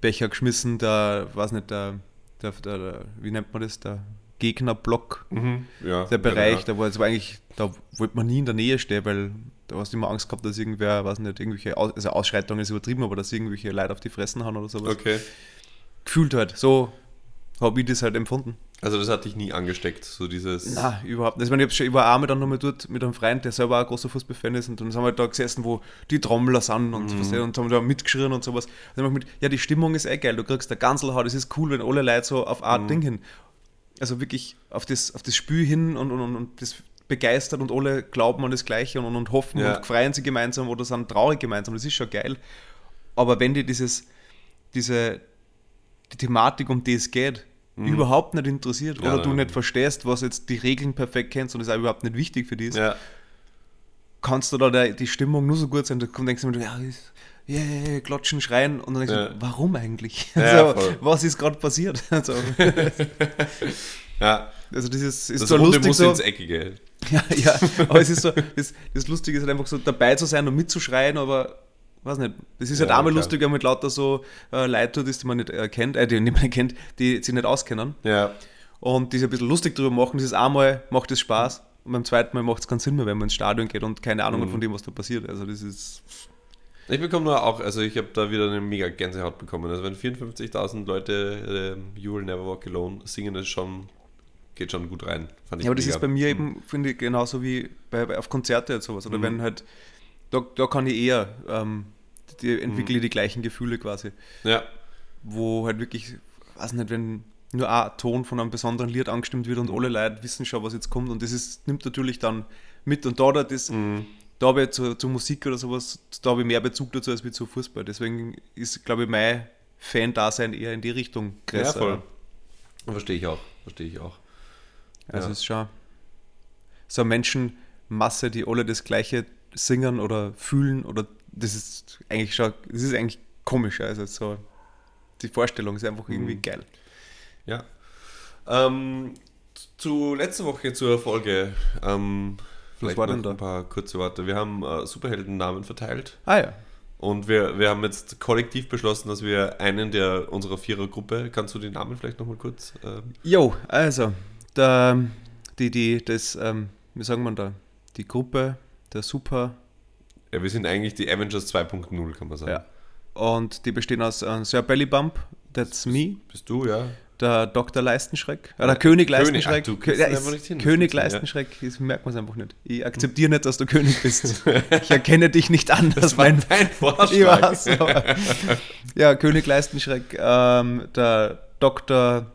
Becher geschmissen, der, weiß nicht, der, der, der, der wie nennt man das, der Gegnerblock, Mhm. Ja, der Bereich, Ja, da war es war eigentlich, da wollte man nie in der Nähe stehen, weil da hast du immer Angst gehabt, dass irgendwer, weiß nicht, irgendwelche, Aus, also Ausschreitungen ist übertrieben, aber dass irgendwelche Leute auf die Fressen haben oder sowas. Okay. Gefühlt halt, so habe ich das halt empfunden. Also das hat dich nie angesteckt, so dieses... Na, überhaupt nicht. Ich, meine, ich, hab schon, einmal dann nochmal dort mit einem Freund, der selber auch ein großer Fußballfan ist, und dann sind wir da gesessen, wo die Trommler sind und, Mhm. was, und haben da mitgeschrien und sowas. Und dann hab ich mit, ja, die Stimmung ist eh geil, du kriegst der Ganselhaut, es ist cool, wenn alle Leute so auf Mhm. ein Ding hin, also wirklich auf das, auf das Spiel hin und, und, und, und das begeistert und alle glauben an das Gleiche und, und, hoffen Ja. und freuen sie gemeinsam oder sind traurig gemeinsam, das ist schon geil. Aber wenn dir dieses, diese die Thematik, um die es geht, überhaupt nicht interessiert Mhm. Ja, oder du nicht verstehst, was jetzt die Regeln perfekt kennst und es auch überhaupt nicht wichtig für dich ist, Ja. kannst du da der, die Stimmung nur so gut sein, da denkst du mir, ja, ist- yeah, klatschen, schreien und dann denkst Ja. du, warum eigentlich? Also, was ist gerade passiert? Also, ja. Also dieses ist Das so Runde lustig muss so, ins Eckige. ja, ja, aber es ist so, das, das Lustige ist halt einfach so dabei zu sein und mitzuschreien, aber weiß nicht, das ist halt Ja, einmal klar. lustig, wenn man mit lauter so äh, Leute tut, die man nicht äh, kennt, äh, die niemand kennt, die sich nicht auskennen. Ja. und die sich ein bisschen lustig drüber machen. Dieses einmal macht es Spaß und beim zweiten Mal macht es keinen Sinn mehr, wenn man ins Stadion geht und keine Ahnung hat Mhm. von dem, was da passiert. Also das ist. Ich bekomme nur auch, also ich habe da wieder eine mega Gänsehaut bekommen. Also wenn 54.000 Leute ähm, You Will Never Walk Alone singen, ist schon geht schon gut rein. Fand ja, aber das ist bei mir eben, finde ich, genauso wie bei, bei, auf Konzerte und sowas. Oder mhm. wenn halt, da, da kann ich eher, ähm, die entwickle mhm. die gleichen Gefühle quasi. Ja. Wo halt wirklich, weiß nicht, wenn nur ein Ton von einem besonderen Lied angestimmt wird und alle Leute wissen schon, was jetzt kommt. Und das ist, nimmt natürlich dann mit. Und da, das, mhm. da habe ich zu, zu, Musik oder sowas, da habe ich mehr Bezug dazu als wie zu Fußball. Deswegen ist, glaube ich, mein Fan-Dasein eher in die Richtung größer. Ja, voll. Verstehe ich auch. Verstehe ich auch. Also ja. es ist schon so eine Menschenmasse, die alle das Gleiche singen oder fühlen oder das ist eigentlich schon, das ist eigentlich komisch. Also so die Vorstellung ist einfach irgendwie mhm. geil. Ja. Ähm, zu letzter Woche zur Folge. Ähm, Was war denn da? Ein paar kurze Worte. Wir haben äh, Superheldennamen verteilt. Ah ja. Und wir, wir haben jetzt kollektiv beschlossen, dass wir einen der unserer Vierergruppe, kannst du den Namen vielleicht nochmal kurz? Ähm jo, also, der, die, die, das, ähm, wie sagen wir da, die Gruppe der Super. Ja, wir sind eigentlich die Avengers 2.0, kann man sagen. Ja. Und die bestehen aus äh, Sir Bellybump, that's me. Bist du, ja der Dr. Leistenschreck, oder äh, König Leistenschreck. König, ach, ja, ist, hin, König Leistenschreck, das merkt man es einfach nicht. Ich akzeptiere nicht, dass du König bist. Ich erkenne dich nicht an. Das war mein, dein Vorschlag. Weiß, aber, ja, König Leistenschreck, ähm, der Dr.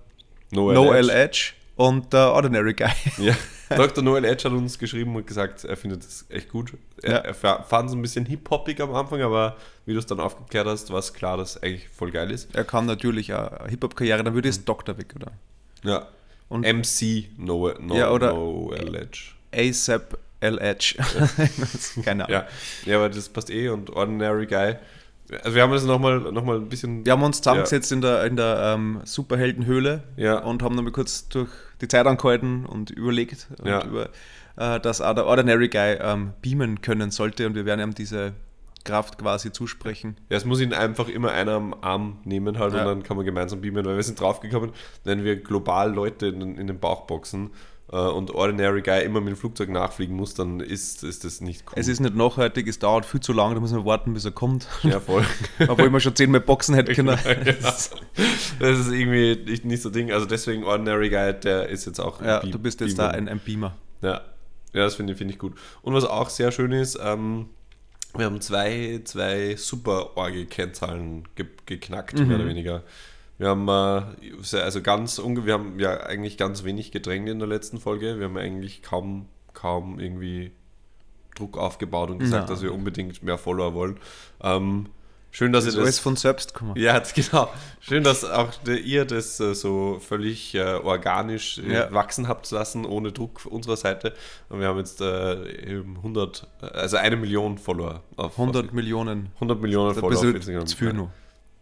Noel, Noel Edge. Edge und der Ordinary Guy. Ja. Dr. Noel Edge hat uns geschrieben und gesagt, er findet es echt gut. Er, ja. er fand es ein bisschen hip-hoppig am Anfang, aber wie du es dann aufgeklärt hast, war es klar, dass es eigentlich voll geil ist. Er kann natürlich eine Hip-Hop-Karriere, dann würde es Doktor weg, oder? Ja. Und MC Noel, Noel, ja, oder Noel Edge. ASAP L Edge. Keine Ahnung. Ja. ja, aber das passt eh und Ordinary Guy also wir haben das nochmal noch mal ein bisschen. Wir haben uns zusammengesetzt ja. in der, in der ähm, Superheldenhöhle ja. und haben nochmal kurz durch die Zeit angehalten und überlegt, und ja. über, äh, dass auch der Ordinary Guy ähm, beamen können sollte und wir werden ihm diese Kraft quasi zusprechen. Ja, es muss ihn einfach immer einer am Arm nehmen halt und dann kann man gemeinsam beamen, weil wir sind draufgekommen, wenn wir global Leute in, in den Bauch boxen, und Ordinary Guy immer mit dem Flugzeug nachfliegen muss, dann ist, ist das nicht cool. Es ist nicht nachhaltig, es dauert viel zu lange, da muss man warten, bis er kommt. Ja, voll. Obwohl man schon zehnmal boxen hätte können. ja. Das ist irgendwie nicht so Ding. Also deswegen Ordinary Guy, der ist jetzt auch. Ja, du bist jetzt Beamer. da ein, ein Beamer. Ja. Ja, das finde find ich gut. Und was auch sehr schön ist, ähm, wir haben zwei, zwei super Orgel-Kennzahlen ge geknackt, mhm. mehr oder weniger. Wir haben äh, also ganz wir haben ja eigentlich ganz wenig Gedränge in der letzten Folge. Wir haben eigentlich kaum, kaum irgendwie Druck aufgebaut und gesagt, ja. dass wir unbedingt mehr Follower wollen. Ähm, schön, dass das ihr das. alles von selbst kommen. Ja, genau. Schön, dass auch ihr das äh, so völlig äh, organisch äh, ja. wachsen habt lassen, ohne Druck unserer Seite. Und wir haben jetzt 100, äh, also eine Million Follower. Auf, 100 auf, Millionen. 100 Millionen Follower Instagram. Für nur.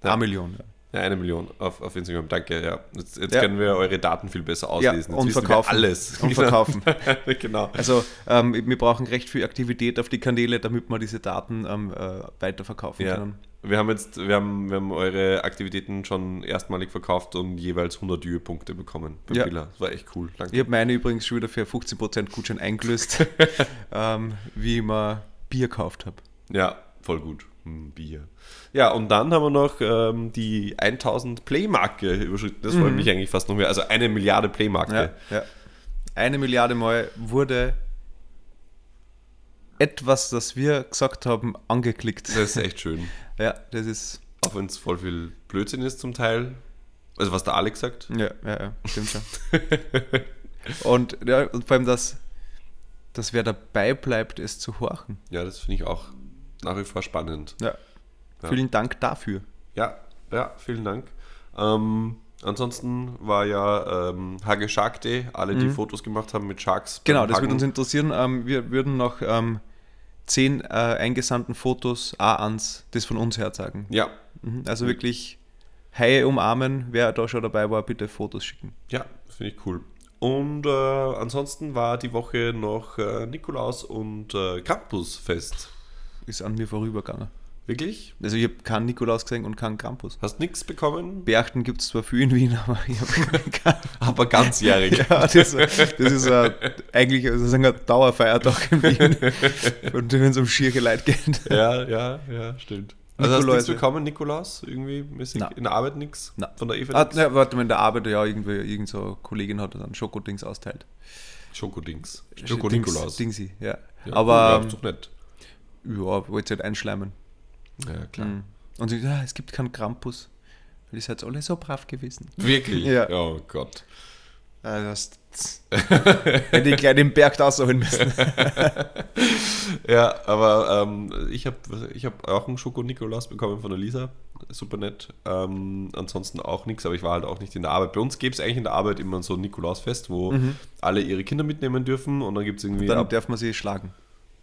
Ja. Eine Million, ja. Ja, eine Million auf, auf Instagram. Danke, ja. Jetzt, jetzt ja. können wir eure Daten viel besser auslesen. Ja, und verkaufen. alles. Und verkaufen. genau. Also ähm, wir brauchen recht viel Aktivität auf die Kanäle, damit wir diese Daten ähm, äh, weiterverkaufen ja. können. Wir haben jetzt, wir haben, wir haben eure Aktivitäten schon erstmalig verkauft und jeweils 100 Ü-Punkte bekommen. Ja. Das war echt cool. Danke. Ich habe meine übrigens schon wieder für 15% Gutschein eingelöst, ähm, wie ich mal Bier gekauft habe. Ja, voll gut. Bier. Ja, und dann haben wir noch ähm, die 1000 Play-Marke überschritten. Das mhm. freut mich eigentlich fast noch mehr. Also eine Milliarde Play-Marke. Ja, ja. Eine Milliarde Mal wurde etwas, das wir gesagt haben, angeklickt. Das ist echt schön. ja, das ist. Auch wenn es voll viel Blödsinn ist zum Teil. Also was der Alex sagt. Ja, ja, ja, stimmt schon. und, ja, und vor allem, dass, dass wer dabei bleibt, es zu horchen. Ja, das finde ich auch nach wie vor spannend. Ja. ja. Vielen Dank dafür. Ja, ja, vielen Dank. Ähm, ansonsten war ja ähm, Hage Shark Day, alle, die mhm. Fotos gemacht haben mit Sharks. Genau, das würde uns interessieren. Ähm, wir würden noch ähm, zehn äh, eingesandten Fotos A ans das von uns her zeigen. Ja. Mhm. Also mhm. wirklich Haie umarmen. Wer da schon dabei war, bitte Fotos schicken. Ja, finde ich cool. Und äh, ansonsten war die Woche noch äh, Nikolaus und äh, Campusfest ist an mir vorübergegangen. Wirklich? Also ich habe keinen Nikolaus gesehen und keinen Krampus. Hast nichts bekommen? Beachten gibt es zwar viel in Wien, aber ich habe keinen. aber ganzjährig. ja, das, das ist uh, eigentlich das ein Dauerfeiertag in Wien. und wenn es um schiere Leute geht. ja, ja, ja, stimmt. Also hast du nichts bekommen, Nikolaus? Irgendwie mäßig? Nein. In der Arbeit nichts? Von der Eva Ah, ne, warte mal, in der Arbeit, ja, irgendwie, irgend so eine Kollegin hat dann Schokodings austeilt. Schokodings. Dings- Schoko-Nikolaus. Dingsy, ja. Ja, Aber, ja, ist doch. Ja, wollte halt einschleimen. Ja, klar. Mhm. Und sie, ah, es gibt keinen Krampus. Weil ihr seid alle so brav gewesen. Wirklich? Ja. Oh Gott. Ah, das, hätte ich gleich den Berg da holen müssen. Ja, aber ähm, ich habe ich hab auch einen Schoko-Nikolaus bekommen von der Lisa. Super nett. Ähm, ansonsten auch nichts, aber ich war halt auch nicht in der Arbeit. Bei uns gibt es eigentlich in der Arbeit immer so ein Nikolausfest, wo alle ihre Kinder mitnehmen dürfen und dann gibt es irgendwie. Dann ab- darf man sie schlagen.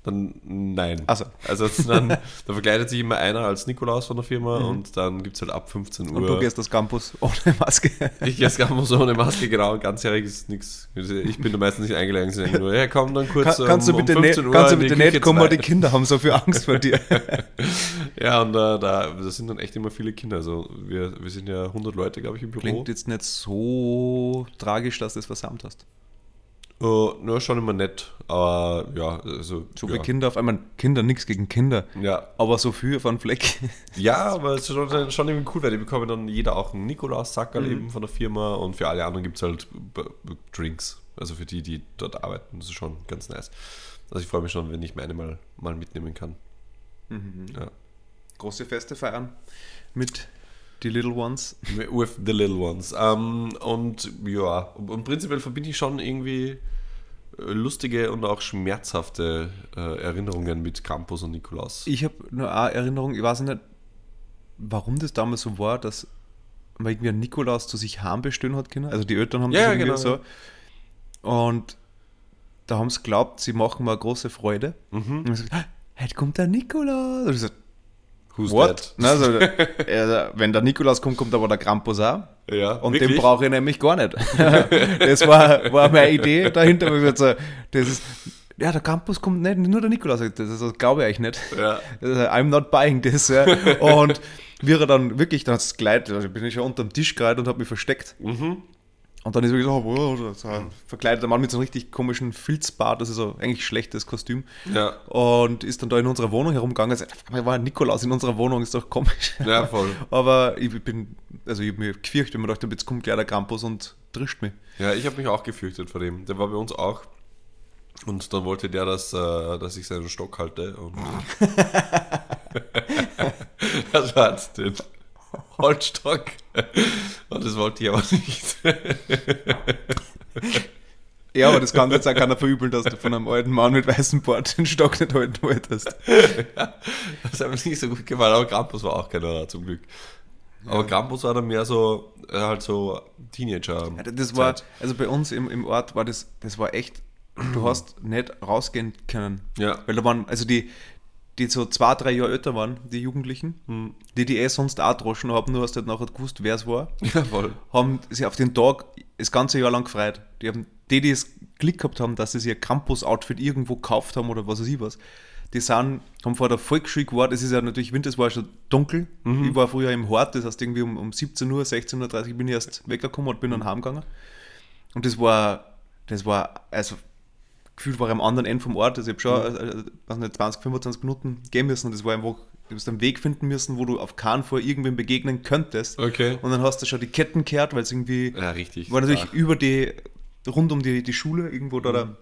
Dann nein. Also es ist dann, da verkleidet sich immer einer als Nikolaus von der Firma und dann gibt es halt ab 15 Uhr. Und du gehst das Campus ohne Maske. ich gehe gar so ohne Maske, genau, ganzjährig ist nichts. Ich bin da meistens nicht eingeladen, sie sagen nur, ja komm dann kurz Kann, kannst du um, um bitte, nicht, 15 Uhr kannst du bitte nicht kommen, zwei. die Kinder haben so viel Angst vor dir. Ja, und äh, da das sind dann echt immer viele Kinder. Also wir, wir sind ja 100 Leute, glaube ich, im Büro. Klingt jetzt nicht so tragisch, dass du das versammelt hast. Uh, nur schon immer nett, aber ja, also. So ja. viele Kinder auf einmal. Kinder, nichts gegen Kinder. Ja, Aber so viel einen Fleck. ja, aber es ist schon, schon irgendwie cool, weil die bekommen dann jeder auch einen Nikolaus-Sackerl Mhm. eben von der Firma und für alle anderen gibt es halt Drinks. Also für die, die dort arbeiten, das ist schon ganz nice. Also ich freue mich schon, wenn ich meine mal, mal mitnehmen kann. Mhm. Ja. Große Feste feiern mit die Little Ones. With the little ones. Ähm, und ja, und prinzipiell verbinde ich schon irgendwie äh, lustige und auch schmerzhafte äh, Erinnerungen mit Krampus und Nikolaus. Ich habe nur eine Erinnerung, ich weiß nicht, warum das damals so war, dass man irgendwie einen Nikolaus zu sich heimbestellen hat können. Also die Eltern haben Ja, das ja, irgendwie genau, so. Und da haben sie geglaubt, sie machen mir eine große Freude. Mhm. Und ich gesagt, "Ah, heute kommt der Nikolaus. Und ich so, Who's what? Na, also, ja, wenn der Nikolaus kommt, kommt aber der Krampus auch. Ja, Und wirklich? den brauche ich nämlich gar nicht. das war, war meine Idee dahinter. So, das ist, ja, der Campus kommt nicht, nur der Nikolaus. Das, das glaube ich euch nicht. Ja. Also, I'm not buying this. Ja. Und wir dann wirklich, dann hat es geleitet, also bin ich schon unter dem Tisch gereiht und habe mich versteckt. Mhm. Und dann ist wirklich so, oh, so ein verkleideter Mann mit so einem richtig komischen Filzbart, das ist so eigentlich schlechtes Kostüm. Ja. Und ist dann da in unserer Wohnung herumgegangen und sagt, war ein Nikolaus in unserer Wohnung, ist doch komisch. Ja, voll. Aber ich bin, also ich habe mir gefürchtet, wenn man dachte, jetzt kommt gleich der Krampus und trischt mich. Ja, ich habe mich auch gefürchtet vor dem. Der war bei uns auch. Und dann wollte der, dass, äh, dass ich seinen Stock halte. Und das war jetzt den Holzstock. Und das wollte ich aber nicht. Ja, aber das kann jetzt auch keiner verübeln, dass du von einem alten Mann mit weißem Bart den Stock nicht halten wolltest. Das hat mir nicht so gut gefallen, aber Krampus war auch keiner zum Glück. Aber Krampus war dann mehr so, äh, halt so Teenager. Ja, Das war, also bei uns im, im Ort war das, das war echt, du hast nicht rausgehen können. Ja. Weil da waren, also die, die so zwei, drei Jahre älter waren, die Jugendlichen, Hm. die die eh sonst auch droschen haben, nur hast du halt nachher gewusst, wer es war, Ja, voll. haben sich auf den Tag das ganze Jahr lang gefreut. Die haben, die, die es Glück gehabt haben, dass sie sich ihr Campus-Outfit irgendwo gekauft haben oder was weiß ich was, die sind, haben vor der Volksschule gewartet, es ist ja natürlich Winter, es war schon dunkel. Ich war früher im Hort, das heißt irgendwie um, um 17 Uhr, 16.30 Uhr bin ich erst weggekommen und bin dann heimgegangen. Und das war, das war, also gefühlt war ich am anderen Ende vom Ort, also ich habe schon äh, weiß nicht, 20, 25 Minuten gehen müssen und das war einfach, du hast einen Weg finden müssen, wo du auf keinen Fall irgendwem begegnen könntest. Okay. Und dann hast du schon die Ketten kehrt, weil es irgendwie Ja, richtig. war natürlich Ach. über die, rund um die, die Schule irgendwo da, da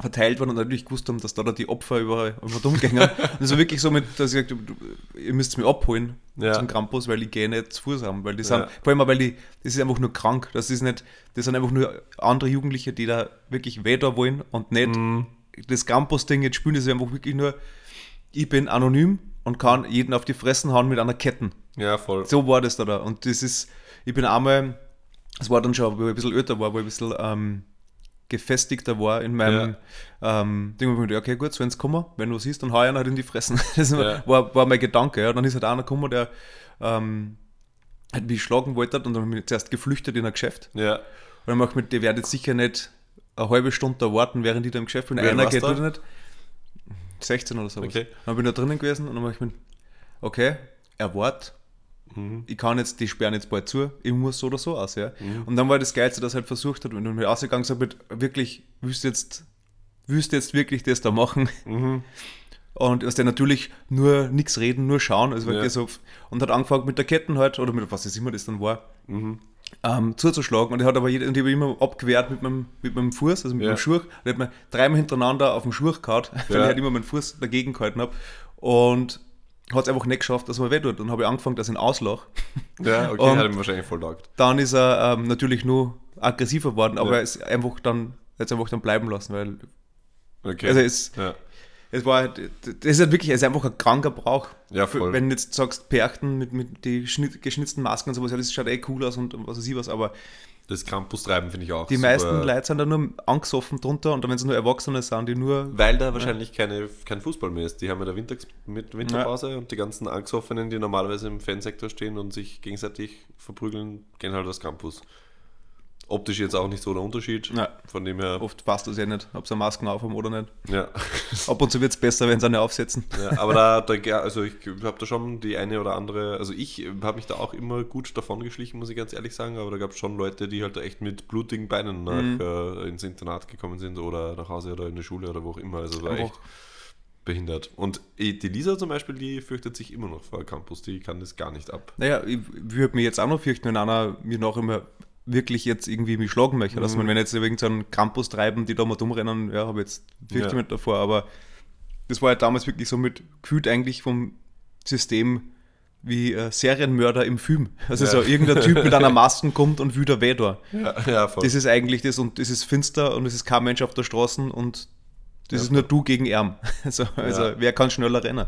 verteilt worden und natürlich gewusst haben, dass da, da die Opfer überall immer rumgehen. und das war wirklich so mit, dass ich gesagt habe, ihr müsst mich abholen Ja. zum Campus, weil ich gehe nicht zu Fuß haben, weil die sind, Ja. vor allem weil die, das ist einfach nur krank, das ist nicht, das sind einfach nur andere Jugendliche, die da wirklich weh da wollen und nicht Mhm. das Campus-Ding jetzt spielen, das ist einfach wirklich nur, ich bin anonym und kann jeden auf die Fressen hauen mit einer Ketten. Ja, voll. So war das da, da. Und das ist, ich bin einmal, es war dann schon, wo ich ein bisschen älter war, wo ich ein bisschen ähm, gefestigter war in meinem ähm, Ding, wo ich mir okay, gut, so wenn's kommen, wenn du siehst, dann hau ich ihn halt in die Fressen. Das Ja. war, war mein Gedanke, ja. Dann ist halt einer gekommen, der ähm, halt mich schlagen wollte und dann habe ich zuerst geflüchtet in ein Geschäft. Ja. Und dann mach ich mit, der wird jetzt sicher nicht eine halbe Stunde da warten, während ich da im Geschäft bin. Wer Einer geht da? nicht. 16 oder sowas. Okay. Dann bin ich da drinnen gewesen und dann mach ich mir, okay, er wart. Mhm. Ich kann jetzt, die sperren jetzt bald zu, ich muss so oder so aus, ja. Mhm. Und dann war das Geilste, dass er halt versucht hat, wenn du mir ausgegangen gesagt wird, wirklich, willst du jetzt, willst du jetzt wirklich das da machen? Mhm. Und ist der natürlich nur nichts reden, nur schauen. Also Ja. so, und hat angefangen mit der Ketten halt, oder mit was es immer das dann war, ähm, zuzuschlagen. Und er hat aber jeder, und ich habe immer abgewehrt mit meinem, mit meinem Fuß, also mit Ja. meinem Schuh. Und er hat mir dreimal hintereinander auf den Schuh gehauen, weil Ja. ich halt immer meinen Fuß dagegen gehalten habe. Und hat es einfach nicht geschafft, dass er mir weh tut. Dann habe ich angefangen, dass ich ihn auslach. Ja, okay, Und- hat ihm wahrscheinlich voll taugt. Dann ist er ähm, natürlich nur aggressiver geworden, aber Ja. er ist einfach dann, hat es einfach dann bleiben lassen, weil Okay. also es, ja. es war halt, das ist halt wirklich, es ist einfach ein kranker Brauch. Ja, voll. Wenn du jetzt sagst, Perchten mit, mit schnitt, geschnitzten Masken und sowas, ja, das schaut eh cool aus und, und was weiß ich was, aber Das Campus-Treiben finde ich auch die super. meisten Leute sind da nur angesoffen drunter und wenn es nur Erwachsene sind, die nur Weil da wahrscheinlich keine, kein Fußball mehr ist. Die haben ja der Winter, mit Winterpause und die ganzen Angesoffenen, die normalerweise im Fansektor stehen und sich gegenseitig verprügeln, gehen halt aufs Campus. Optisch jetzt auch nicht so der Unterschied. Ja. Von dem her, oft passt das ja nicht, ob sie Masken aufhaben oder nicht. ja. Ab und zu wird es besser, wenn sie eine aufsetzen. ja. Aber da, da, also ich habe da schon die eine oder andere, also ich habe mich da auch immer gut davon geschlichen, muss ich ganz ehrlich sagen, aber da gab es schon Leute, die halt echt mit blutigen Beinen nach, Mhm. äh, ins Internat gekommen sind oder nach Hause oder in die Schule oder wo auch immer. Also war Einfach- echt behindert. Und die Lisa zum Beispiel, die fürchtet sich immer noch vor Campus, die kann das gar nicht ab. Naja, ich würde mich jetzt auch noch fürchten, wenn einer mir noch immer wirklich jetzt irgendwie mich schlagen möchte. Also, wenn jetzt wegen so einem Campus treiben, die da mal dumm rennen, ja, habe jetzt fürchte Ja. mich davor, aber das war halt damals wirklich so mit gefühlt eigentlich vom System wie äh, Serienmörder im Film. Also Ja. so irgendein Typ mit einer Maske kommt und wieder weh da. Ja, ja voll. Das ist eigentlich das und das ist finster und es ist kein Mensch auf der Straße und das Ja, ist nur du gegen ihn. Also, also Ja. wer kann schneller rennen?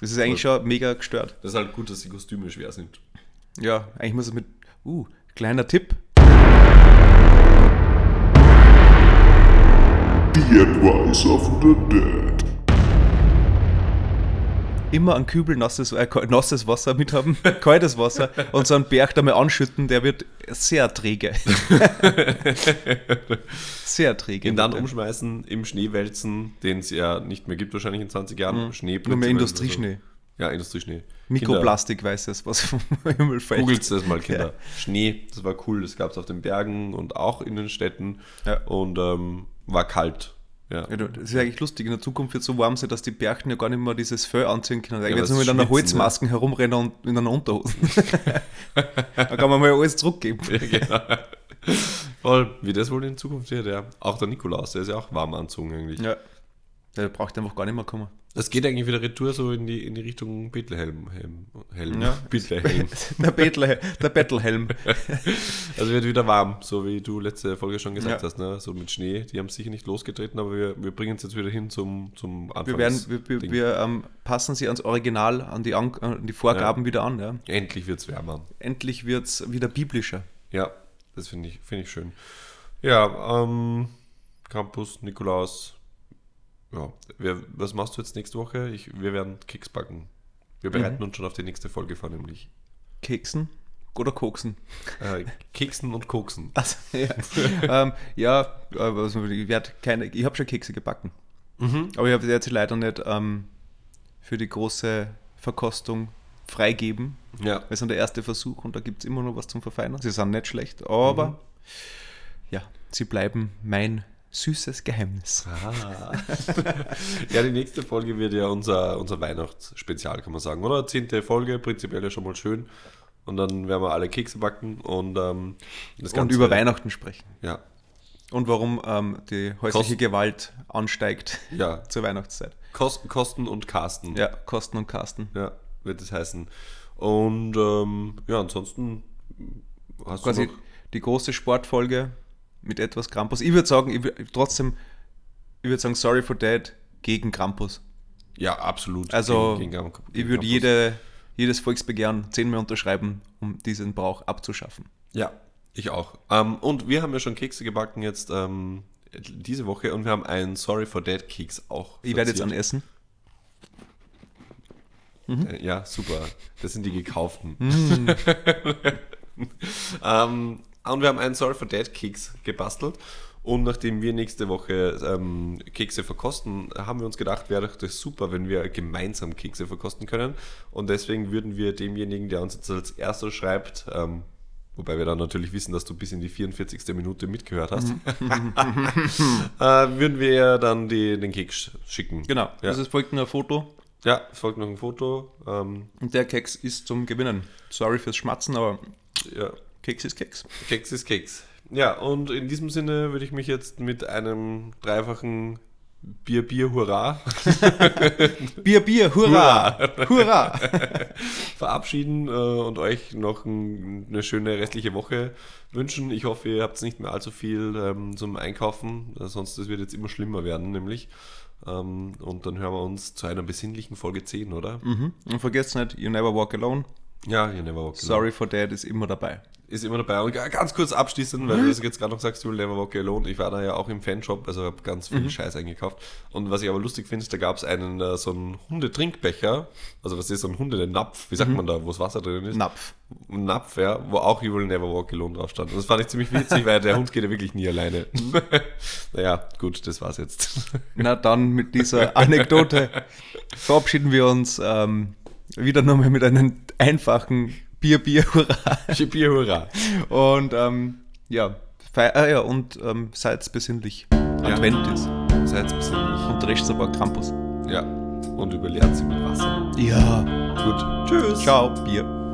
Das ist eigentlich schon mega gestört. das ist halt gut, dass die Kostüme schwer sind. Ja, eigentlich muss es mit. Uh, kleiner Tipp. The Advice of the Dead. Immer ein Kübel nasses, äh, nasses Wasser mit haben, kaltes Wasser und so einen Berg da mal anschütten, der wird sehr träge. sehr träge. Ihn dann umschmeißen, im Schnee wälzen, den es ja nicht mehr gibt, wahrscheinlich in 20 Jahren. Schnee Mhm. Nur mehr Industrieschnee. Ja, Industrieschnee. Mikroplastik weiß es, was vom Himmel fällt. Googelt das mal, Kinder. Schnee, das war cool, das gab es auf den Bergen und auch in den Städten. Ja. Und ähm, war kalt. Ja. Ja, das ist eigentlich lustig. In der Zukunft wird es so warm sein, dass die Berchten ja gar nicht mehr dieses Fell anziehen können. Eigentlich weil jetzt nur mit einer schwitzen, Holzmasken herumrennen und in einer Unterhose. da kann man mal alles zurückgeben. Ja, genau. Voll, wie das wohl in Zukunft wird, ja. Auch der Nikolaus, der ist ja auch warm anzogen eigentlich. Ja. Der braucht einfach gar nicht mehr kommen. Das geht eigentlich wieder retour so in die, in die Richtung Bethlehem. Helm, Helm, Ja. Bethlehem. Der, Bettler, der Bettelhelm. Also wird wieder warm, so wie du letzte Folge schon gesagt Ja. hast, ne? So mit Schnee. Die haben sicher nicht losgetreten, aber wir, wir bringen es jetzt wieder hin zum, zum Anfang. Wir, werden, wir, wir, wir ähm, passen sie ans Original, an die, an, an die Vorgaben wieder an. Ja. Endlich wird es wärmer. Endlich wird es wieder biblischer. Ja, das finde ich, finde ich schön. Ja, ähm, Campus, Nikolaus. Ja, wer, was machst du jetzt nächste Woche? Ich, wir werden Keks backen. Wir bereiten uns schon auf die nächste Folge vor, nämlich Keksen oder Koksen? äh, Keksen und Koksen. Also, ja, ähm, ja also ich keine, ich habe schon Kekse gebacken. Aber ich habe jetzt leider nicht ähm, für die große Verkostung freigeben. Ja, Das ist der erste Versuch und da gibt es immer noch was zum Verfeinern. Sie sind nicht schlecht, aber ja, sie bleiben mein süßes Geheimnis. Ah. ja, die nächste Folge wird ja unser, unser Weihnachtsspezial, kann man sagen, oder? Zehnte Folge, prinzipiell ja schon mal schön. Und dann werden wir alle Kekse backen und ähm, das Und über Weihnachten sprechen. Ja, Und warum ähm, die häusliche Kost- Gewalt ansteigt ja. zur Weihnachtszeit. Kosten, Kosten und Carsten. Ja, Kosten und Carsten. Ja, wird es heißen. Und ähm, ja, ansonsten hast Quasi du noch... die große Sportfolge mit etwas Krampus. Ich würde sagen, ich würd, trotzdem, ich würde sagen, sorry for that gegen Krampus. Ja, absolut. Also, Gegen- gegen- ich gegen würde Campus. jede, jedes Volksbegehren zehnmal unterschreiben, um diesen Brauch abzuschaffen. Ja, ich auch. Ähm, und wir haben ja schon Kekse gebacken jetzt ähm, diese Woche und wir haben einen Sorry for That Keks auch. Ich werde jetzt an Essen. Äh, Ja, super. Das sind die gekauften. Mm. ähm, und wir haben einen Sorry for Dead Keks gebastelt. Und nachdem wir nächste Woche ähm, Kekse verkosten, haben wir uns gedacht, wäre doch das super, wenn wir gemeinsam Kekse verkosten können. Und deswegen würden wir demjenigen, der uns jetzt als erster schreibt, ähm, Wobei wir dann natürlich wissen, dass du bis in die 44. Minute mitgehört hast. Mhm. äh, würden wir dann die, den Keks schicken. Genau, Ja. das ist, folgt noch ein Foto Ja, es folgt noch ein Foto. Ähm, und der Keks ist zum Gewinnen. Sorry fürs Schmatzen, aber ja, Keks ist Keks. Keks ist Keks. Ja, und in diesem Sinne würde ich mich jetzt mit einem dreifachen Bier, Bier, Hurra Bier, Bier, hurra! Hurra! verabschieden äh, und euch noch ein, eine schöne restliche Woche wünschen. Ich hoffe, ihr habt nicht mehr allzu viel ähm, zum Einkaufen, äh, sonst das wird jetzt immer schlimmer werden, nämlich. Ähm, und dann hören wir uns zu einer besinnlichen Folge 10, oder? Mhm. Und vergesst nicht, you never walk alone. Ja, you never walk alone. Sorry for Dad ist immer dabei. Ist immer dabei. Und ga- ganz kurz abschließend, weil du das jetzt gerade noch sagst, du will never walk alone. Ich war da ja auch im Fanshop, also habe ganz viel Scheiß eingekauft. Und was ich aber lustig finde, ist, da gab es einen äh, so einen Hundetrinkbecher, also was ist so ein Hundenapf, wie sagt man da, wo das Wasser drin ist? Napf. Ein Napf, ja, wo auch You Will Never Walk Alone drauf stand. Und das fand ich ziemlich witzig, weil der Hund geht ja wirklich nie alleine. naja, gut, das war's jetzt. Na dann mit dieser Anekdote verabschieden wir uns ähm, wieder nochmal mit einem einfachen Bier, Bier, hurra. Bier, hurra. Und ähm, ja, fei ah, ja, und ähm, seid besinnlich. Advent ist. Seid besinnlich. Und rechts aber Krampus. Ja. Und überleert sie mit Wasser. Ja. Gut. Tschüss. Ciao, Bier.